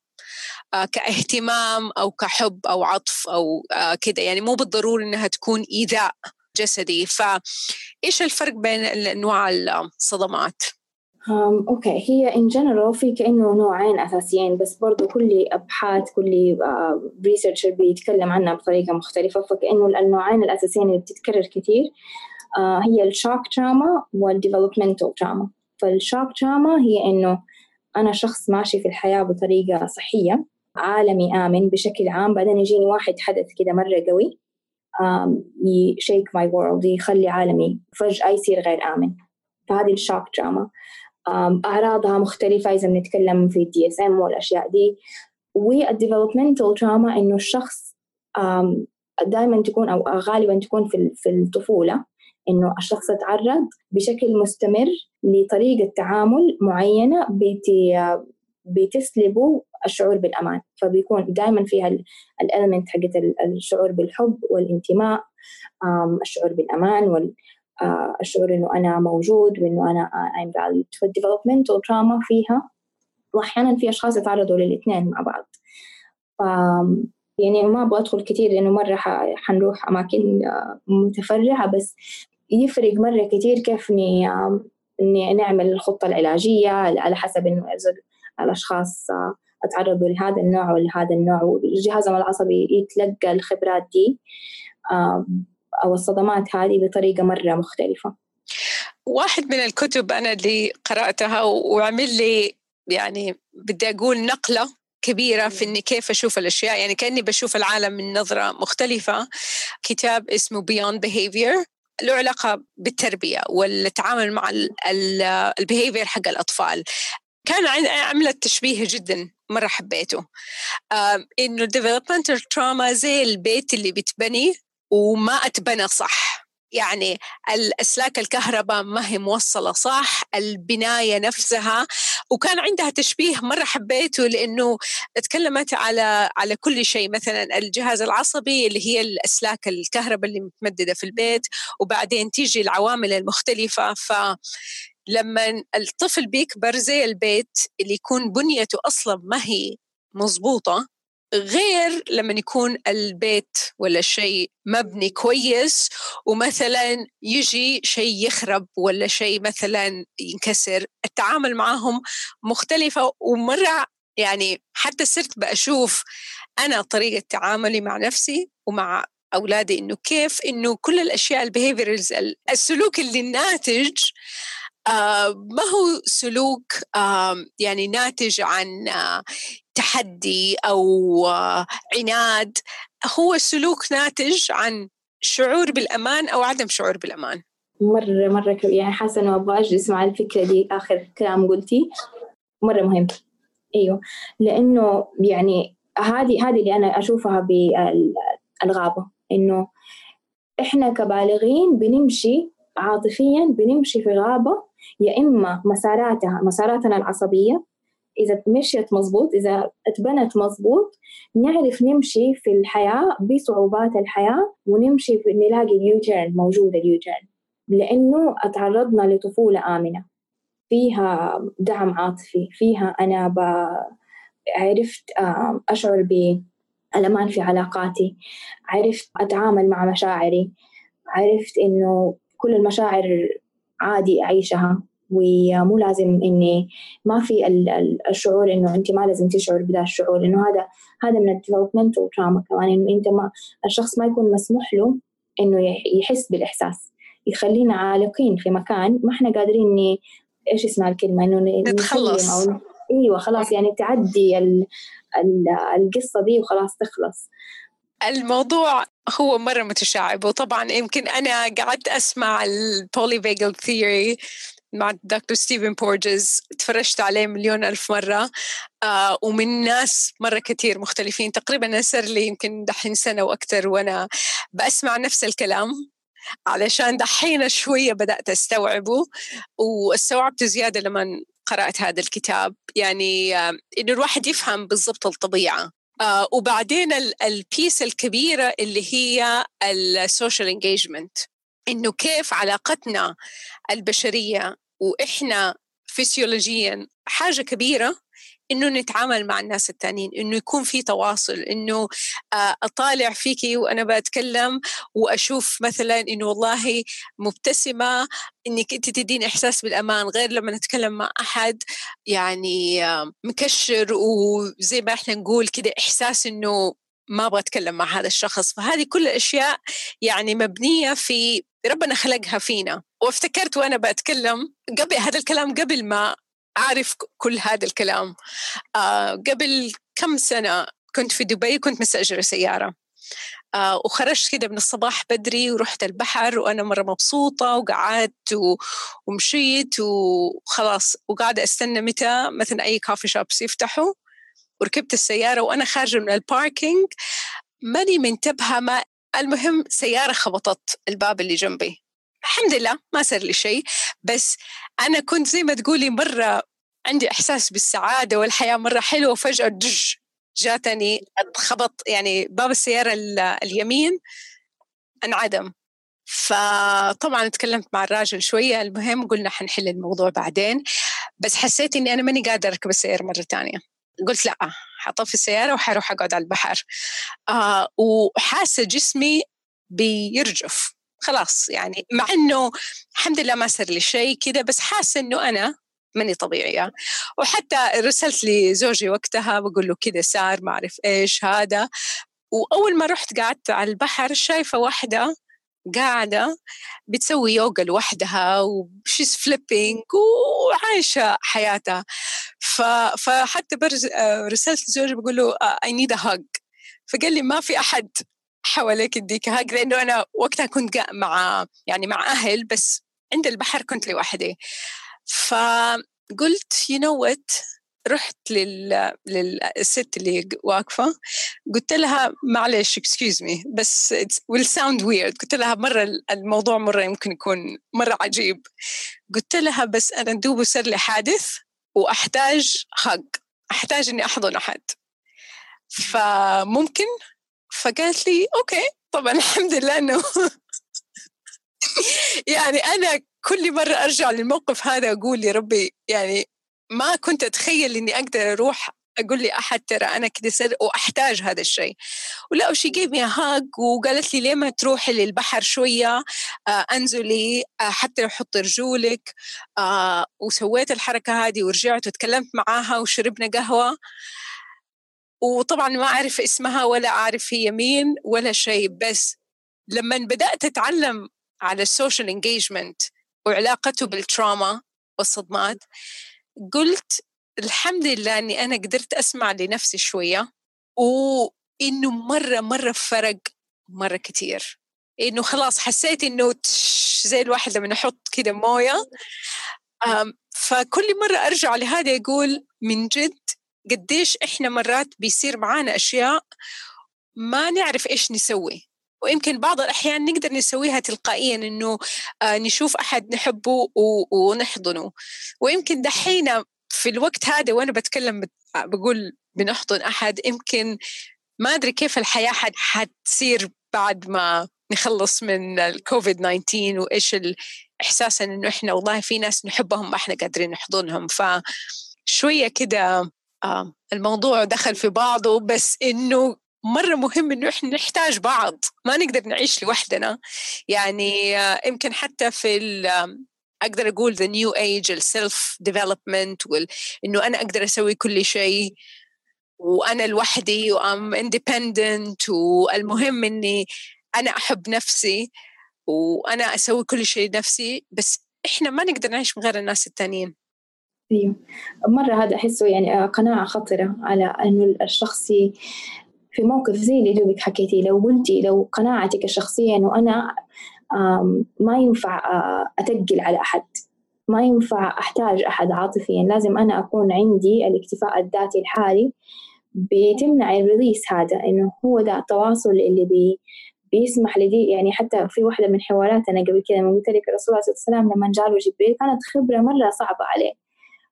آه، كاهتمام أو كحب أو عطف أو آه، كذا يعني مو بالضروري إنها تكون إيذاء. جسدي. فايش الفرق بين انواع الصدمات؟ okay. هي in general في كأنه نوعين أساسيين بس برضو كل أبحاث كل research uh, بيتكلم عنها بطريقة مختلفة. فكأنه النوعين الأساسيين اللي بتتكرر كثير uh, هي ال shock trauma وال developmental trauma فال shock trauma هي إنه أنا شخص ماشي في الحياة بطريقة صحية عالمي آمن بشكل عام. بعدين يجيني واحد حدث كده مرة قوي. ي shake my world يخلي عالمي فجأة يصير غير آمن. فهذه ال shock trauma أعراضها مختلفة إذا بنتكلم في ال DSM والأشياء دي. وال developmental trauma إنه الشخص دائما تكون أو غالبا تكون في في الطفولة إنه الشخص يتعرض بشكل مستمر لطريقة تعامل معينة بتسلبه الشعور بالأمان. فبيكون دائما فيها ال element حقت الشعور بالحب والانتماء الشعور بالأمان والشعور إنه أنا موجود وإنه أنا I'm valued. فالdevelopmental trauma فيها وأحيانا في أشخاص يتعرضوا للاثنين مع بعض. ف يعني ما أبغى أدخل كثير لأنه مرة حنروح أماكن متفرعة بس يفرق مرة كثير كيف إني نعمل الخطة العلاجية على حسب إنه الأشخاص اتعرضوا لهذا النوع ولهذا النوع. وجهازهم العصبي يتلقى الخبرات دي أو الصدمات هذه بطريقة مرة مختلفة. واحد من الكتب أنا اللي قرأتها وعمل لي يعني بدي أقول نقلة كبيرة في إني كيف أشوف الأشياء. يعني كأني بشوف العالم من نظرة مختلفة. كتاب اسمه Beyond Behavior. له علاقة بالتربية والتعامل مع البيهيفير حق الأطفال. كان عملت تشبيه جدا مرة حبيته. إنه developmental trauma زي البيت اللي بيتبني وما أتبنى صح. يعني الأسلاك الكهرباء ما هي موصلة صح البناية نفسها. وكان عندها تشبيه مرة حبيته لأنه تكلمت على على كل شيء. مثلا الجهاز العصبي اللي هي الأسلاك الكهرباء اللي متمددة في البيت وبعدين تيجي العوامل المختلفة. ف لما الطفل بيكبر زي البيت اللي يكون بنيته أصلا ما هي مضبوطه غير لما يكون البيت ولا الشيء مبني كويس ومثلا يجي شيء يخرب ولا شيء مثلا ينكسر التعامل معهم مختلفة. ومرة يعني حتى صرت بأشوف أنا طريقة تعاملي مع نفسي ومع أولادي إنه كيف إنه كل الأشياء البيهيفيرز السلوك اللي ناتج آه ما هو سلوك آه يعني ناتج عن آه تحدي أو آه عناد هو سلوك ناتج عن شعور بالأمان أو عدم شعور بالأمان. مرة مرة يعني حاسة إنه أبغى أجلس مع الفكرة دي آخر كلام قلتي. مرة مهم. أيوه. لأنه يعني هذه هذه اللي أنا أشوفها بالغابة إنه إحنا كبالغين بنمشي عاطفيا بنمشي في غابة يا إما مساراتها مساراتنا العصبية إذا مشيت مظبوط إذا اتبنت مظبوط نعرف نمشي في الحياة بصعوبات الحياة ونمشي في نلاقي ال U-turn موجود ال U-turn لأنه تعرضنا لطفولة آمنة. فيها دعم عاطفي فيها أنا عرفت أشعر بالأمان في علاقاتي عرفت أتعامل مع مشاعري عرفت إنه كل المشاعر عادي أعيشها. ومو لازم إني ما في الشعور إنه أنت ما لازم تشعر بذا الشعور انه هذا هذا من الديفلوبمنتال تراما كمان إنه أنت ما الشخص ما يكون مسموح له إنه يحس بالإحساس يخلينا عالقين في مكان ما إحنا قادرين إيش اسمها الكلمة؟ إنه نتخلص. أو إيوه خلاص يعني تعدي ال... ال... القصة دي وخلاص تخلص. الموضوع هو مرة متشعب وطبعا يمكن أنا قعدت أسمع ال polyvagal theory مع دكتور ستيفن بورجز تفرجت عليه مليون ألف مرة. آه ومن ناس مرة كثير مختلفين. تقريبا صار لي يمكن دحين سنة وأكثر وأنا بسمع نفس الكلام. علشان دحين شوية بدأت أستوعبه. واستوعبت زيادة لما قرأت هذا الكتاب. يعني آه إنه الواحد يفهم بالضبط الطبيعة. آه وبعدين ال base الكبيرة اللي هي ال social engagement إنه كيف علاقتنا البشرية وإحنا فسيولوجيا حاجة كبيرة إنه نتعامل مع الناس التانيين إنه يكون في تواصل إنه آه، أطالع فيكي وأنا بتكلم وأشوف مثلا إنه والله مبتسمة إنك أنت تديني إحساس بالأمان غير لما نتكلم مع أحد يعني آه، مكشر وزي ما إحنا نقول كده إحساس إنه ما أبغى أتكلم مع هذا الشخص فهذه كل الأشياء يعني مبنية في ربنا خلقها فينا. وافتكرت وأنا بتكلم قبل هذا الكلام قبل ما أعرف كل هذا الكلام. آه قبل كم سنة كنت في دبي كنت مستاجره سيارة. آه وخرجت كده من الصباح بدري ورحت البحر وأنا مرة مبسوطة وقعدت ومشيت وخلاص. وقاعدة أستنى متى؟ مثلا أي coffee shops يفتحوا. وركبت السيارة وأنا خارجة من ال parking ماني منتبهة ما المهم سيارة خبطت الباب اللي جنبي. الحمد لله ما صار لي شيء بس أنا كنت زي ما تقولي مرة عندي إحساس بالسعادة والحياة مرة حلوة وفجأة دج جاتني خبط يعني باب السيارة اليمين انعدم. فطبعا تكلمت مع الراجل شوية المهم قلنا حنحل الموضوع بعدين بس حسيت إني أنا ماني قادرة أركب السيارة مرة تانية. قلت لا حطفي السيارة وحروح أقعد على البحر. آه وحاسة جسمي بيرجف. خلاص يعني مع إنه الحمد لله ما صار لي شيء كذا بس حاسة إنه أنا ماني طبيعية. وحتى رسلت لي زوجي وقتها بقول له كذا صار ما أعرف إيش هذا. وأول ما رحت قعدت على البحر شايفة واحدة قاعدة بتسوي يوغا لوحدها و she's flipping وعايشة حياتها. فحتى برضه رسلت لزوجي بقول له I need hug فقال لي ما في أحد حواليك يديك هاج لأنه أنا وقتها كنت مع يعني مع أهل بس عند البحر كنت لوحدي. فقلت you know what رحت لل... للست اللي واقفة قلت لها معلش excuse me بس will sound weird قلت لها مرة الموضوع مرة يمكن يكون مرة عجيب. قلت لها بس أنا دوب صار لي حادث وأحتاج هج أحتاج إني أحضن أحد. فممكن؟ فقالت لي okay طبعا الحمد لله إنه يعني أنا كل مرة أرجع للموقف هذا أقول يا ربي يعني ما كنت أتخيل إني أقدر أروح أقول لي أحد ترى أنا كده سر وأحتاج هذا الشيء. ولا و she gave me hug وقالت لي ليه ما تروحي للبحر شوية؟ آه أنزلي آه حتى لو حطي رجولك آه وسويت الحركة هذه ورجعت وتكلمت معاها وشربنا قهوة. وطبعا ما أعرف اسمها ولا أعرف هي مين ولا شيء بس لما بدأت أتعلم على ال social engagement وعلاقته بال trauma والصدمات قلت الحمد لله إني أنا قدرت أسمع لنفسي شوية وإنه مرة مرة فرق مرة كتير. إنه خلاص حسيت إنه زي الواحد لما يحط كده موية. فكل مرة أرجع لهذا يقول من جد قديش إحنا مرات بيصير معانا أشياء ما نعرف إيش نسوي. ويمكن بعض الأحيان نقدر نسويها تلقائيا إنه آه، نشوف أحد نحبه ونحضنه. ويمكن دحين في الوقت هذا وأنا بتكلم بقول بنحضن أحد يمكن ما أدري كيف الحياة حتصير بعد ما نخلص من الكوفيد 19 وإيش الإحساس إنه إحنا والله في ناس نحبهم ما إحنا قادرين نحضنهم. فشوية كده آه، الموضوع دخل في بعضه بس إنه مرة مهم إنه إحنا نحتاج بعض. ما نقدر نعيش لوحدنا. يعني آه، يمكن حتى في أقدر أقول the new age ال self development إنه أنا أقدر أسوي كل شيء وأنا لوحدي وأم اندبندنت والمهم إني أنا أحب نفسي وأنا أسوي كل شيء نفسي بس إحنا ما نقدر نعيش من غير الناس التانيين. أيوه. مرة هذا أحسه يعني آه، قناعة خطرة على إنه الشخص في موقف زي اللي دوبك حكيتي لو قلتي لو قناعتك الشخصية إنه أنا ما ينفع أتقل على أحد. ما ينفع أحتاج أحد عاطفيا. لازم أنا أكون عندي الاكتفاء الذاتي الحالي بتمنع الريليس هذا إنه هو ده التواصل اللي بي بيسمح لدي. يعني حتى في واحدة من حواراتنا قبل كده قلت لك الرسول عليه الصلاة والسلام لما جاله جبريل كانت خبرة مرة صعبة عليه.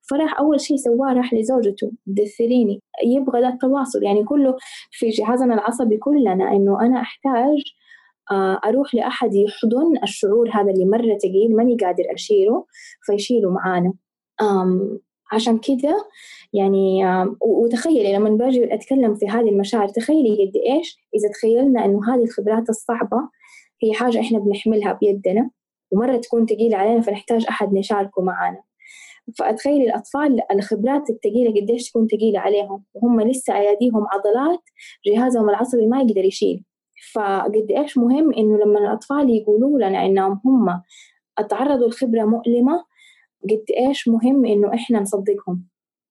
فراح أول شيء سواه راح لزوجته دثريني. يبغى ذا التواصل. يعني كله في جهازنا العصبي كلنا إنه أنا أحتاج أروح لأحد يحضن الشعور هذا اللي مرة ثقيل ماني قادر أشيله فيشيله معانا. عشان كذا يعني وتخيلي لما باجي أتكلم في هذه المشاعر تخيلي قد إيش؟ إذا تخيلنا إنه هذه الخبرات الصعبة هي حاجة إحنا بنحملها بيدنا ومرة تكون ثقيلة علينا فنحتاج أحد نشاركه معانا. فأتخيل الأطفال الخبرات الثقيلة قديش تكون ثقيلة عليهم وهم لسه أياديهم عضلات جهازهم العصبي ما يقدر يشيل. فقد إيش مهم إنه لما الأطفال يقولوا لنا إنهم هم تعرضوا لخبرة مؤلمة قد إيش مهم إنه إحنا نصدقهم؟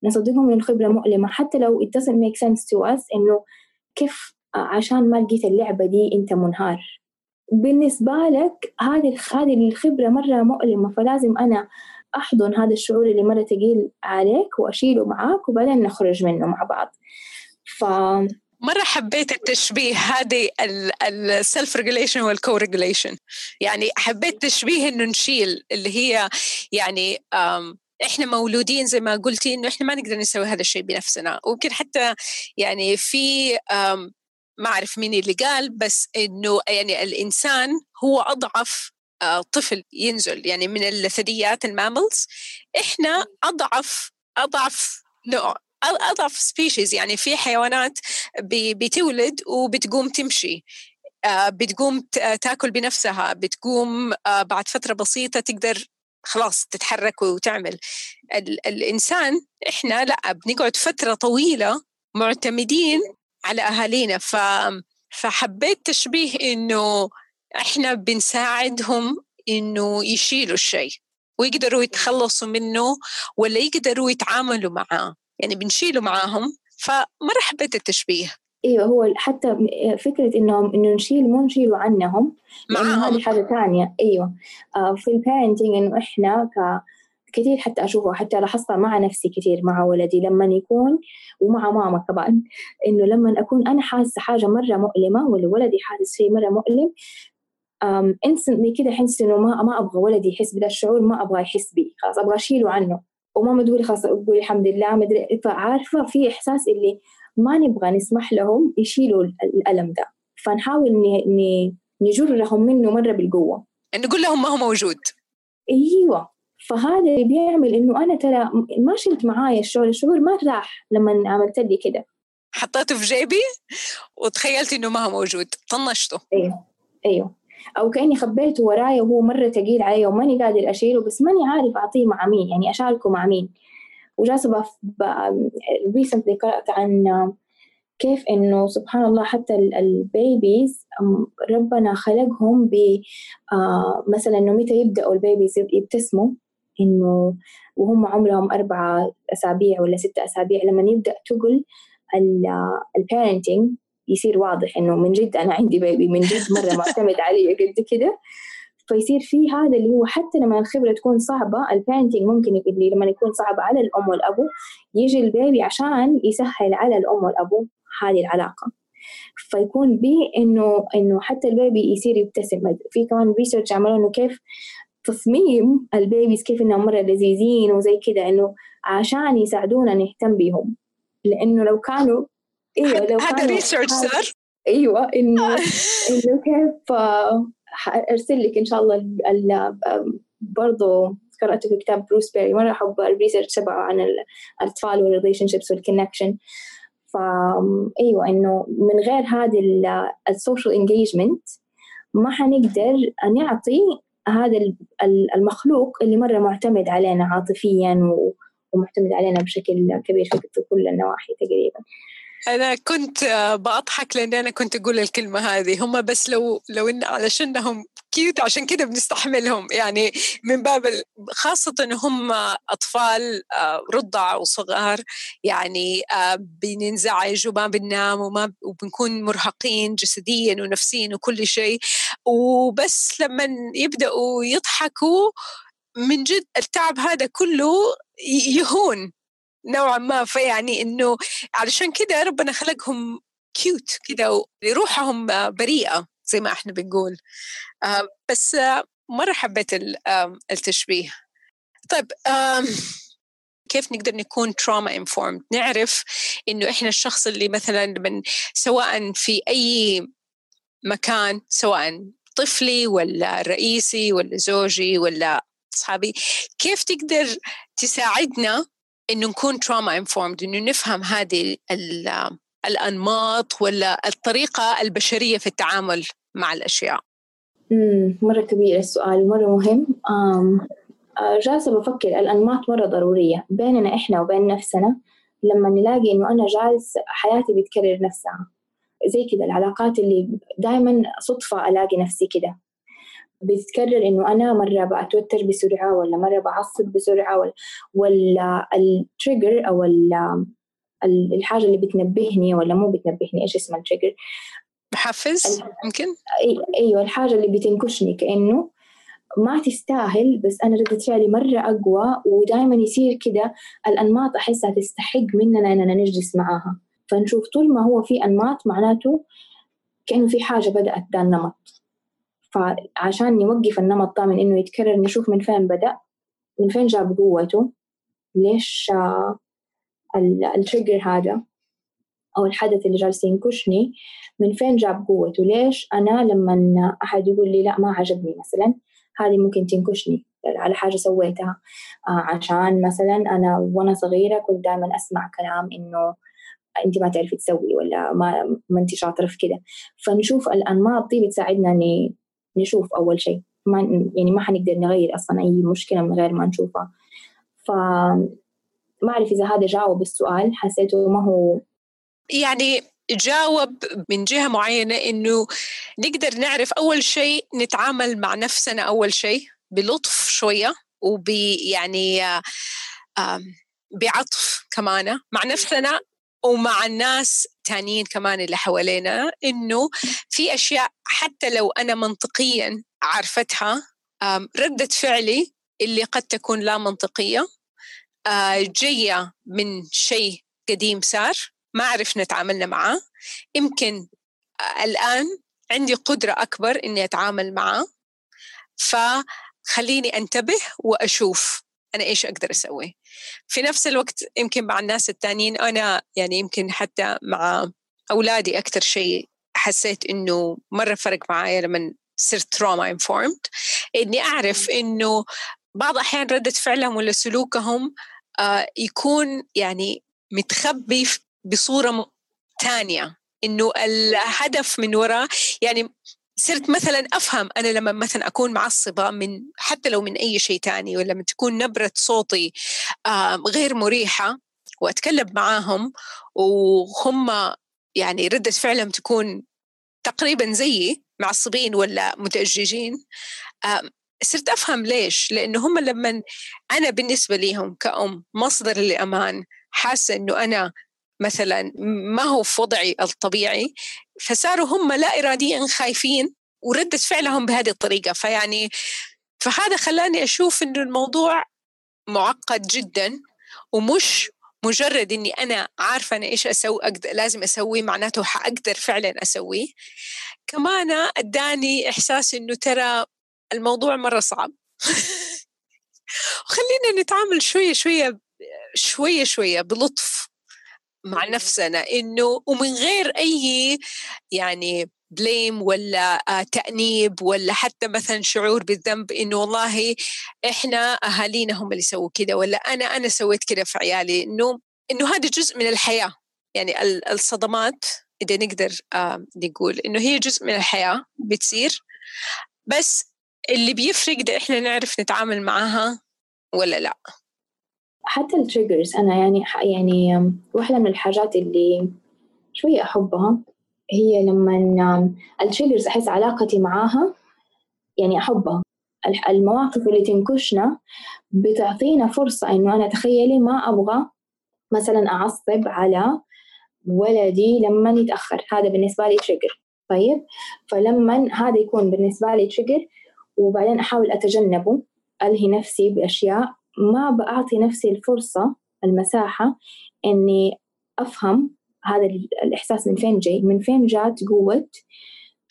نصدقهم إنه الخبرة مؤلمة. حتى لو it doesn't make sense to us إنه كيف عشان ما لقيت اللعبة دي أنت منهار. بالنسبة لك هذه هذه الخبرة مرة مؤلمة فلازم أنا أحضن هذا الشعور اللي مرة ثقيل عليك وأشيله معاك وبعدين نخرج منه مع بعض. ف مرة حبيت التشبيه هذه ال self regulation وال co-regulation يعني حبيت تشبيه إنه نشيل اللي هي يعني إحنا مولودين زي ما قلتي إنه إحنا ما نقدر نسوي هذا الشيء بنفسنا. ويمكن حتى يعني في ما أعرف مين اللي قال بس إنه يعني الإنسان هو أضعف آه، طفل ينزل. يعني من الثدييات ال mammals إحنا أضعف أضعف نوع. أضعف سبيشيز يعني في حيوانات بتولد وبتقوم تمشي. آه، بتقوم تاكل بنفسها بتقوم آه، بعد فترة بسيطة تقدر خلاص تتحرك وتعمل. الإنسان إحنا لا بنقعد فترة طويلة معتمدين على أهالينا. ف فحبيت تشبيه إنه إحنا بنساعدهم إنه يشيلوا الشيء ويقدروا يتخلصوا منه ولا يقدروا يتعاملوا معاه. يعني بنشيله معاهم فمرة حبيت التشبيه. أيوه هو حتى فكرة انهم إنه نشيل مو نشيله عنهم معاهم هذه حاجة ثانية إيوه. آه في البيرنتنج إنه إحنا ك كثير حتى أشوفه حتى لاحظتها مع نفسي كثير مع ولدي لما يكون ومع ماما كمان. إنه لما أكون أنا حاسة حاجة مرة مؤلمة ولا ولدي حاسس شيء مرة مؤلم انستنتلي كده احس إنه ما ما أبغى ولدي يحس بهذا الشعور ما أبغى يحس بي خلاص أبغى أشيله عنه. وماما تقولي خلاص تقولي الحمد لله مدري فعارفه في إحساس اللي ما نبغى نسمح لهم يشيلوا الألم ده. فنحاول نجرهم منه مرة بالقوة. نقول لهم ما هو موجود. أيوه. فهذا اللي بيعمل إنه أنا ترى ما شلت معايا الشعور الشعور ما راح لما عملت لي كده. حطيته في جيبي وتخيلت إنه ما هو موجود. طنشته. أيوه. أيوه. أو كأني خبيته ورايا وهو مرة ثقيل علي وماني قادر أشيله بس ماني عارف أعطيه مع مين يعني أشاركه مع مين. وجالسه recently قرأت عن كيف إنه سبحان الله حتى ال babies ربنا خلقهم ب آه مثلا إنه متى يبدأوا ال babies يبتسموا إنه وهم عمرهم أربعة أسابيع ولا ستة أسابيع لما يبدأ تقل ال parenting يصير واضح إنه من جد أنا عندي baby من جد مرة معتمد علي قد كده. فيصير في هذا اللي هو حتى لما الخبرة تكون صعبة ال parenting ممكن اللي لما يكون صعب على الأم والأبو يجي ال baby عشان يسهل على الأم والأبو هذه العلاقة. فيكون بي إنه إنه حتى ال baby يصير يبتسم. في كمان research عملوا إنه كيف تصميم ال babies كيف إنهم مرة لذيذين وزي كده إنه عشان يساعدونا نهتم بهم لأنه لو كانوا أيوه لو هذا research صار؟ أيوه إنه إنه كيف أرسل لك إن شاء الله برضه قرأت في كتاب بروس بيري مرة أحب ال research تبعه عن الأطفال وال relationships وال connection فأيوة إنه من غير هذه ال social engagement ما حنقدر نعطي هذا المخلوق اللي مرة معتمد علينا عاطفيا ومعتمد علينا بشكل كبير في كل النواحي تقريبا. أنا كنت آه، بضحك لأن أنا كنت أقول الكلمة هذه. هم بس لو لو إن علشانهم كيوت عشان كده بنستحملهم. يعني من باب خاصة إن هم أطفال آه، رضع وصغار. يعني آه، بننزعج وما بننام وما وبنكون مرهقين جسديا ونفسيا وكل شيء. وبس لما يبدأوا يضحكوا من جد التعب هذا كله يهون. نوعا ما فيعني إنه علشان كده ربنا خلقهم cute كده وروحهم بريئة زي ما إحنا بنقول. آه، بس مرة حبيت التشبيه. طيب كيف نقدر نكون trauma informed نعرف إنه إحنا الشخص اللي مثلا من سواء في أي مكان سواء طفلي ولا رئيسي ولا زوجي ولا أصحابي كيف تقدر تساعدنا إنه نكون تراما انفورمد إنه نفهم هذه الأنماط ولا الطريقة البشرية في التعامل مع الأشياء. مرة كبير السؤال ومرة مهم. جالسة بفكر الأنماط مرة ضرورية بيننا إحنا وبين نفسنا لما نلاقي إنه أنا جالس حياتي بتكرر نفسها. زي كده العلاقات اللي دائما صدفة ألاقي نفسي كده. بتتكرر إنه أنا مرة بتوتر بسرعة ولا مرة بعصب بسرعة ولا, ولا ال trigger أو الحاجة اللي بتنبهني ولا مو بتنبهني إيش اسمها ال trigger محفز يمكن؟ أيوه الحاجة اللي بتنكشني كأنه ما تستاهل بس أنا ردة فعلي مرة أقوى ودائما يصير كده الأنماط أحسها تستحق مننا إننا نجلس معاها. فنشوف طول ما هو في أنماط معناته كأنه في حاجة بدأت ده النمط فعشان نوقف النمط ده من إنه يتكرر نشوف من فين بدأ من فين جاب قوته ليش ال trigger هذا أو الحدث اللي جالس ينكشني من فين جاب قوته؟ ليش أنا لما أحد يقول لي لا ما عجبني مثلا هذه ممكن تنكشني على حاجة سويتها. آه، عشان مثلا أنا وأنا صغيرة كنت دائما أسمع كلام إنه أنت ما تعرفي تسوي ولا ما, ما أنت شاطرة في كده. فنشوف الأنماط دي بتساعدنا نشوف أول شيء. ما يعني ما حنقدر نغير أصلا أي مشكلة من غير ما نشوفها. ف ما أعرف إذا هذا جاوب السؤال. حسيته ما هو يعني جاوب من جهة معينة إنه نقدر نعرف أول شيء نتعامل مع نفسنا أول شيء بلطف شوية وب يعني بعطف كمان مع نفسنا ومع الناس تانيين كمان اللي حوالينا إنه في أشياء حتى لو أنا منطقيا عرفتها ردة فعلي اللي قد تكون لا منطقية جاية من شيء قديم صار ما عرفنا تعاملنا معاه. يمكن الآن عندي قدرة أكبر إني أتعامل معاه. فخليني أنتبه وأشوف أنا إيش أقدر أسوي. في نفس الوقت يمكن مع الناس التانيين أنا يعني يمكن حتى مع أولادي أكثر شيء حسيت إنه مرة فرق معايا لما صرت تروما انفورمد إني أعرف إنه بعض الأحيان ردة فعلهم ولا سلوكهم آه يكون يعني متخبي بصورة تانية. إنه الهدف من وراء يعني صرت مثلا أفهم أنا لما مثلا أكون معصبة من حتى لو من أي شيء تاني ولا لما تكون نبرة صوتي غير مريحة وأتكلم معاهم وهم يعني ردة فعلهم تكون تقريبا زيي معصبين ولا متأججين. صرت أفهم ليش؟ لأنه هم لما أنا بالنسبة ليهم كأم مصدر للأمان حاسة أنه أنا مثلا ما هو في وضعي الطبيعي فصاروا هم لا إراديا خايفين وردة فعلهم بهذه الطريقة. فيعني فهذا خلاني أشوف أنه الموضوع معقد جدا ومش مجرد إني أنا عارفة أنا إيش أسوي أقدر لازم أسويه معناته حأقدر فعلا أسويه. كمان أداني إحساس إنه ترى الموضوع مرة صعب. وخلينا نتعامل شوية شوية شوية شوية بلطف مع نفسنا إنه ومن غير أي يعني بليم ولا آه، تأنيب ولا حتى مثلا شعور بالذنب إنه والله إحنا أهالينا هم اللي سووا كده ولا أنا أنا سويت كده في عيالي. إنه إنه هذا جزء من الحياة. يعني الصدمات إذا نقدر آه، نقول إنه هي جزء من الحياة بتصير. بس اللي بيفرق ده إحنا نعرف نتعامل معاها ولا لا. حتى ال triggers أنا يعني يعني واحدة من الحاجات اللي شوية أحبها هي لما ال triggers أحس علاقتي معاها يعني أحبها. المواقف اللي تنكشنا بتعطينا فرصة إنه أنا تخيلي ما أبغى مثلا أعصب على ولدي لما يتأخر. هذا بالنسبة لي trigger طيب؟ فلما هذا يكون بالنسبة لي trigger وبعدين أحاول أتجنبه ألهي نفسي بأشياء ما بعطي نفسي الفرصة المساحة إني أفهم هذا الإحساس من فين جاي؟ من فين جات قوة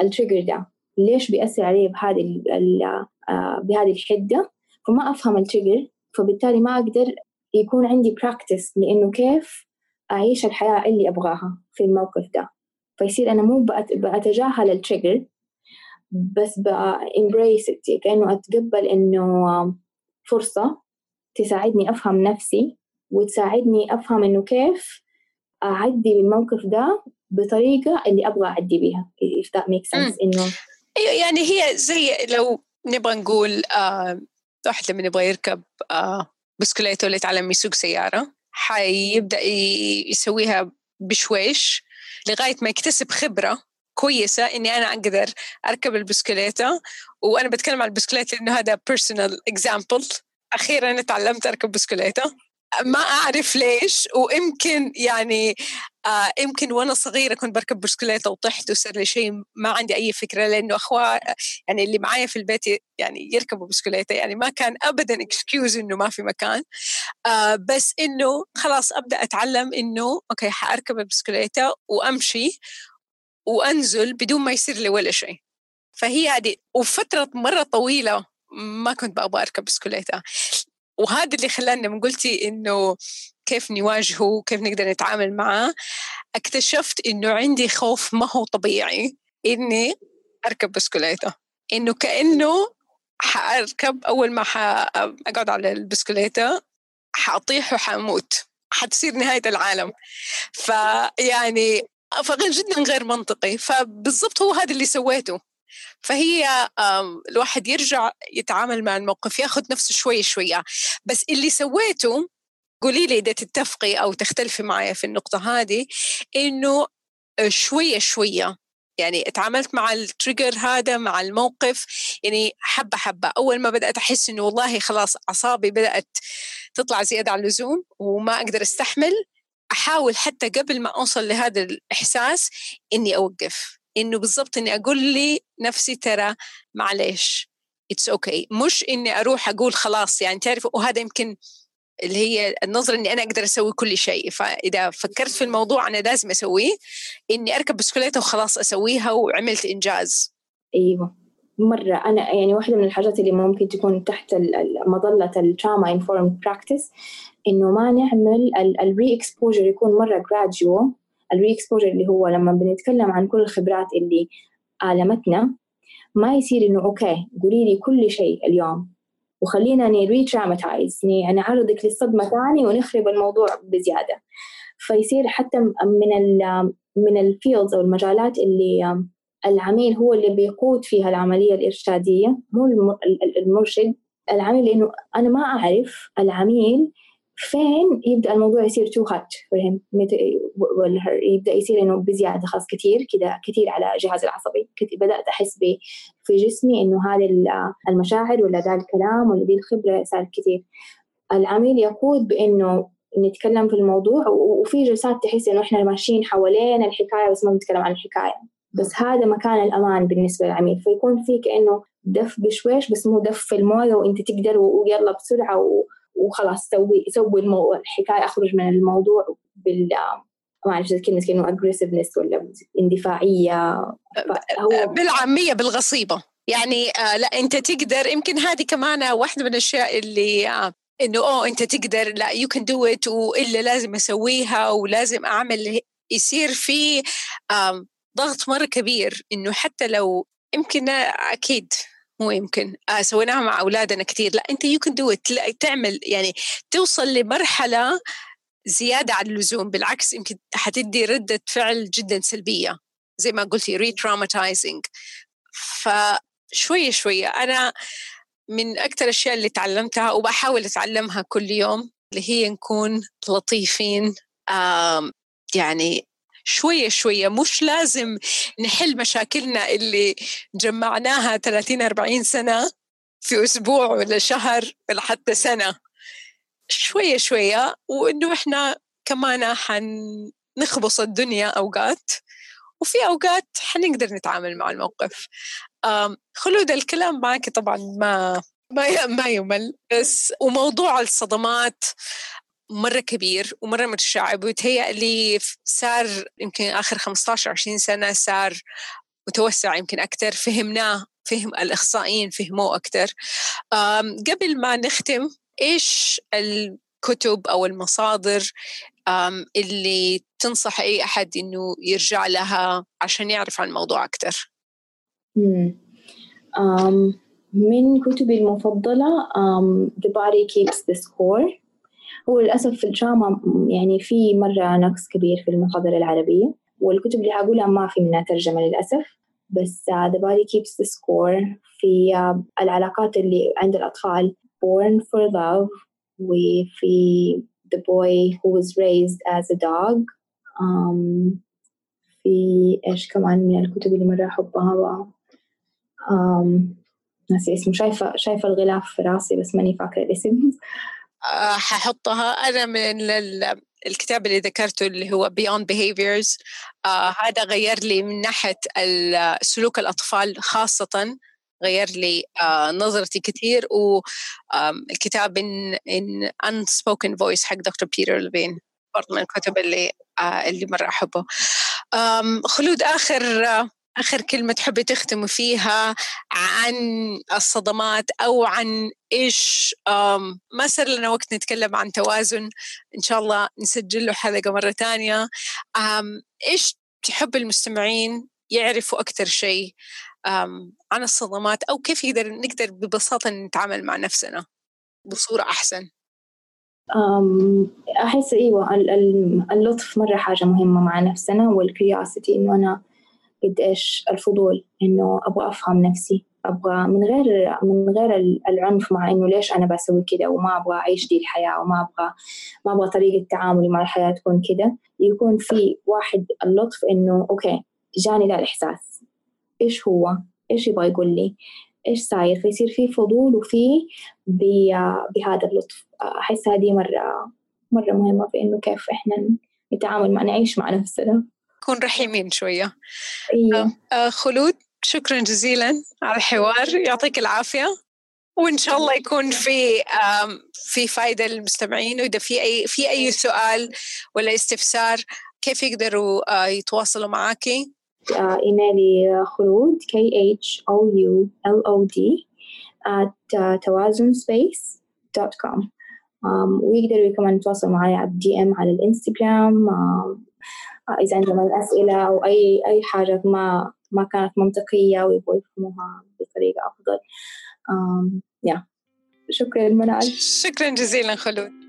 ال trigger ده؟ ليش بيأثر علي بهذه آه، بهذه الحدة؟ فما أفهم ال trigger فبالتالي ما أقدر يكون عندي practice لإنه كيف أعيش الحياة اللي أبغاها في الموقف ده. فيصير أنا مو بأتجاهل ال trigger بس ب embrace كأنه أتقبل إنه فرصة تساعدني أفهم نفسي وتساعدني أفهم إنه كيف أعدي بالموقف ده بطريقة اللي أبغى أعدي بيها if that makes sense. إنه أيوة يعني هي زي لو نبغى نقول آه واحد لما يبغى يركب آه اللي يتعلم يسوق سيارة حيبدأ يسويها بشويش لغاية ما يكتسب خبرة كويسة إني أنا أقدر أركب البسكليتة. وأنا بتكلم عن البسكليت لأنه هذا personal example. أخيرا تعلمت أركب بسكليتة. ما أعرف ليش ويمكن يعني آه يمكن وأنا صغيرة كنت بركب بسكليتة وطحت وصار لي شيء ما عندي أي فكرة لأنه أخوة يعني اللي معايا في البيت يعني يركبوا بسكليتة يعني ما كان أبدا excuse إنه ما في مكان آه بس إنه خلاص أبدأ أتعلم إنه okay حأركب البسكليتة وأمشي وأنزل بدون ما يصير لي ولا شيء. فهي هذه وفترة مرة طويلة ما كنت بأبغى أركب بسكليتة وهذا اللي خلاني من قلتي إنه كيف نواجهه كيف نقدر نتعامل معاه اكتشفت إنه عندي خوف ما هو طبيعي إني أركب بسكليتة إنه كأنه حأركب أول ما حأقعد على البسكليتة حأطيح وحأموت. حتصير نهاية العالم. فيعني فغير جدا غير منطقي. فبالضبط هو هذا اللي سويته. فهي الواحد يرجع يتعامل مع الموقف ياخذ نفسه شوي شوية. بس اللي سويته قولي لي إذا تتفقي أو تختلفي معي في النقطة هذه إنه شوية شوية. يعني تعاملت مع التريجر هذا مع الموقف يعني حبة حبة. أول ما بدأت أحس إنه والله خلاص أعصابي بدأت تطلع زيادة عن اللزوم وما أقدر أستحمل أحاول حتى قبل ما أوصل لهذا الإحساس إني أوقف. إنه بالضبط إني أقول لي نفسي ترى معلش it's okay okay. مش إني أروح أقول خلاص يعني تعرف وهذا يمكن اللي هي النظرة إني أنا أقدر أسوي كل شيء. فإذا فكرت في الموضوع أنا لازم أسويه إني أركب بسكليتة وخلاص أسويها وعملت إنجاز. أيوة. مرة أنا يعني واحدة من الحاجات اللي ممكن تكون تحت مظلة ال trauma informed practice إنه ما نعمل ال re-exposure يكون مرة gradual ال re-exposure اللي هو لما بنتكلم عن كل الخبرات اللي آلمتنا ما يصير إنه okay قولي لي كل شيء اليوم. وخلينا ن re-traumatize نعرضك للصدمة ثاني ونخرب الموضوع بزيادة. فيصير حتى من ال من ال fields أو المجالات اللي العميل هو اللي بيقود فيها العملية الإرشادية مو المرشد العميل لأنه أنا ما أعرف العميل فين يبدأ الموضوع يصير too hot فهم ولا يبدأ يصير إنه بزيادة خلاص كثير كذا كثير على جهازي العصبي. بدأت أحس في جسمي إنه هذه المشاعر ولا ذا الكلام ولا ذي الخبرة صارت كثير. العميل يقود بإنه نتكلم في الموضوع وفي جلسات تحس إنه إحنا ماشيين حوالين الحكاية بس ما بنتكلم عن الحكاية. بس هذا مكان الأمان بالنسبة للعميل. فيكون في كأنه دف بشويش بس مو دف في الموية وإنت تقدر ويلا بسرعة وخلاص سوي سوي الموضوع الحكاية أخرج من الموضوع بال ما أعرف كلمة كأنه aggressiveness ولا اندفاعية. هو بالعامية بالغصيبة. يعني آه لا أنت تقدر يمكن هذه كمان واحدة من الأشياء اللي آه إنه أوه أنت تقدر لا you can do it وإلا لازم أسويها ولازم أعمل يصير في ضغط مرة كبير. إنه حتى لو يمكن أكيد مو يمكن آه سويناها مع أولادنا كثير. لا أنت you can do تعمل يعني توصل لمرحلة زيادة عن اللزوم. بالعكس يمكن حتدي ردة فعل جدا سلبية. زي ما قلتي re-traumatizing فشويه شوية أنا من أكثر الأشياء اللي تعلمتها وبحاول أتعلمها كل يوم اللي هي نكون لطيفين يعني شوية شوية. مش لازم نحل مشاكلنا اللي جمعناها 30 40 سنة في أسبوع ولا شهر ولا حتى سنة. شوية شوية. وإنه إحنا كمان حنخبص الدنيا أوقات. وفي أوقات حنقدر نتعامل مع الموقف. خلود الكلام معك طبعا ما ما ما يمل. بس وموضوع الصدمات مرة كبير ومرة متشعب ويتهيأ صار يمكن آخر 15 20 سنة صار متوسع يمكن أكثر فهمناه فهم الإخصائيين فهموه أكثر قبل ما نختم إيش الكتب أو المصادر اللي تنصح أي أحد إنه يرجع لها عشان يعرف عن الموضوع أكثر من كتبي المفضلة The Body Keeps the Score. هو للأسف في الدراما يعني في مرة نقص كبير في المصادر العربية والكتب اللي هقولها ما في منها ترجمة للأسف بس uh, The Body Keeps the Score في uh, العلاقات اللي عند الأطفال Born for Love وفي The Boy Who Was Raised as a Dog um, في إيش كمان من الكتب اللي مرة أحبها um, ناسي اسمه شايفة شايفة الغلاف في راسي بس ماني فاكرة الاسم. آه، ححطها. أنا من الكتاب اللي ذكرته اللي هو Beyond Behaviors آه هذا غير لي من ناحية سلوك الأطفال خاصة غير لي آه نظرتي كثير. والكتاب إن, إن Unspoken Voice حق دكتور بيتر لبين برضه من الكتب اللي آه اللي مرة أحبه. خلود آخر آه آخر كلمة تحبي تختمي فيها عن الصدمات أو عن إيش ما صار لنا وقت نتكلم عن توازن. إن شاء الله نسجل له حلقة مرة تانية. إيش تحب المستمعين يعرفوا أكثر شيء عن الصدمات أو كيف يقدر نقدر ببساطة نتعامل مع نفسنا بصورة أحسن؟ أحس أيوة اللطف مرة حاجة مهمة مع نفسنا وال curiosity إنه أنا قد إيش الفضول إنه أبغى أفهم نفسي أبغى من غير من غير العنف مع إنه ليش أنا بسوي كده وما أبغى أعيش دي الحياة وما أبغى ما أبغى طريقة تعاملي مع الحياة تكون كده. يكون في واحد اللطف إنه okay جاني ذا الإحساس. إيش هو؟ إيش يبغى يقول لي؟ إيش صاير؟ فيصير في فضول وفي بهذا اللطف. أحس هذه مرة مرة مهمة في إنه كيف إحنا نتعامل مع نعيش مع نفسنا. نكون رحيمين شوية أيوة. آه خلود شكرا جزيلا على الحوار يعطيك العافية وإن شاء الله يكون في في فائدة للمستمعين وإذا في أي في أي سؤال ولا استفسار كيف يقدروا آه، يتواصلوا معاكي؟ آه، إيميلي خلود K H O U L O D at توازن ويقدروا كمان يتواصلوا معي على الدي إم على الإنستغرام إذا عندهم الأسئلة أو أي أي حاجة ما ما كانت منطقية ويبغوا يفهموها بطريقة أفضل. يا شكرا منال. شكرا جزيلا خلود.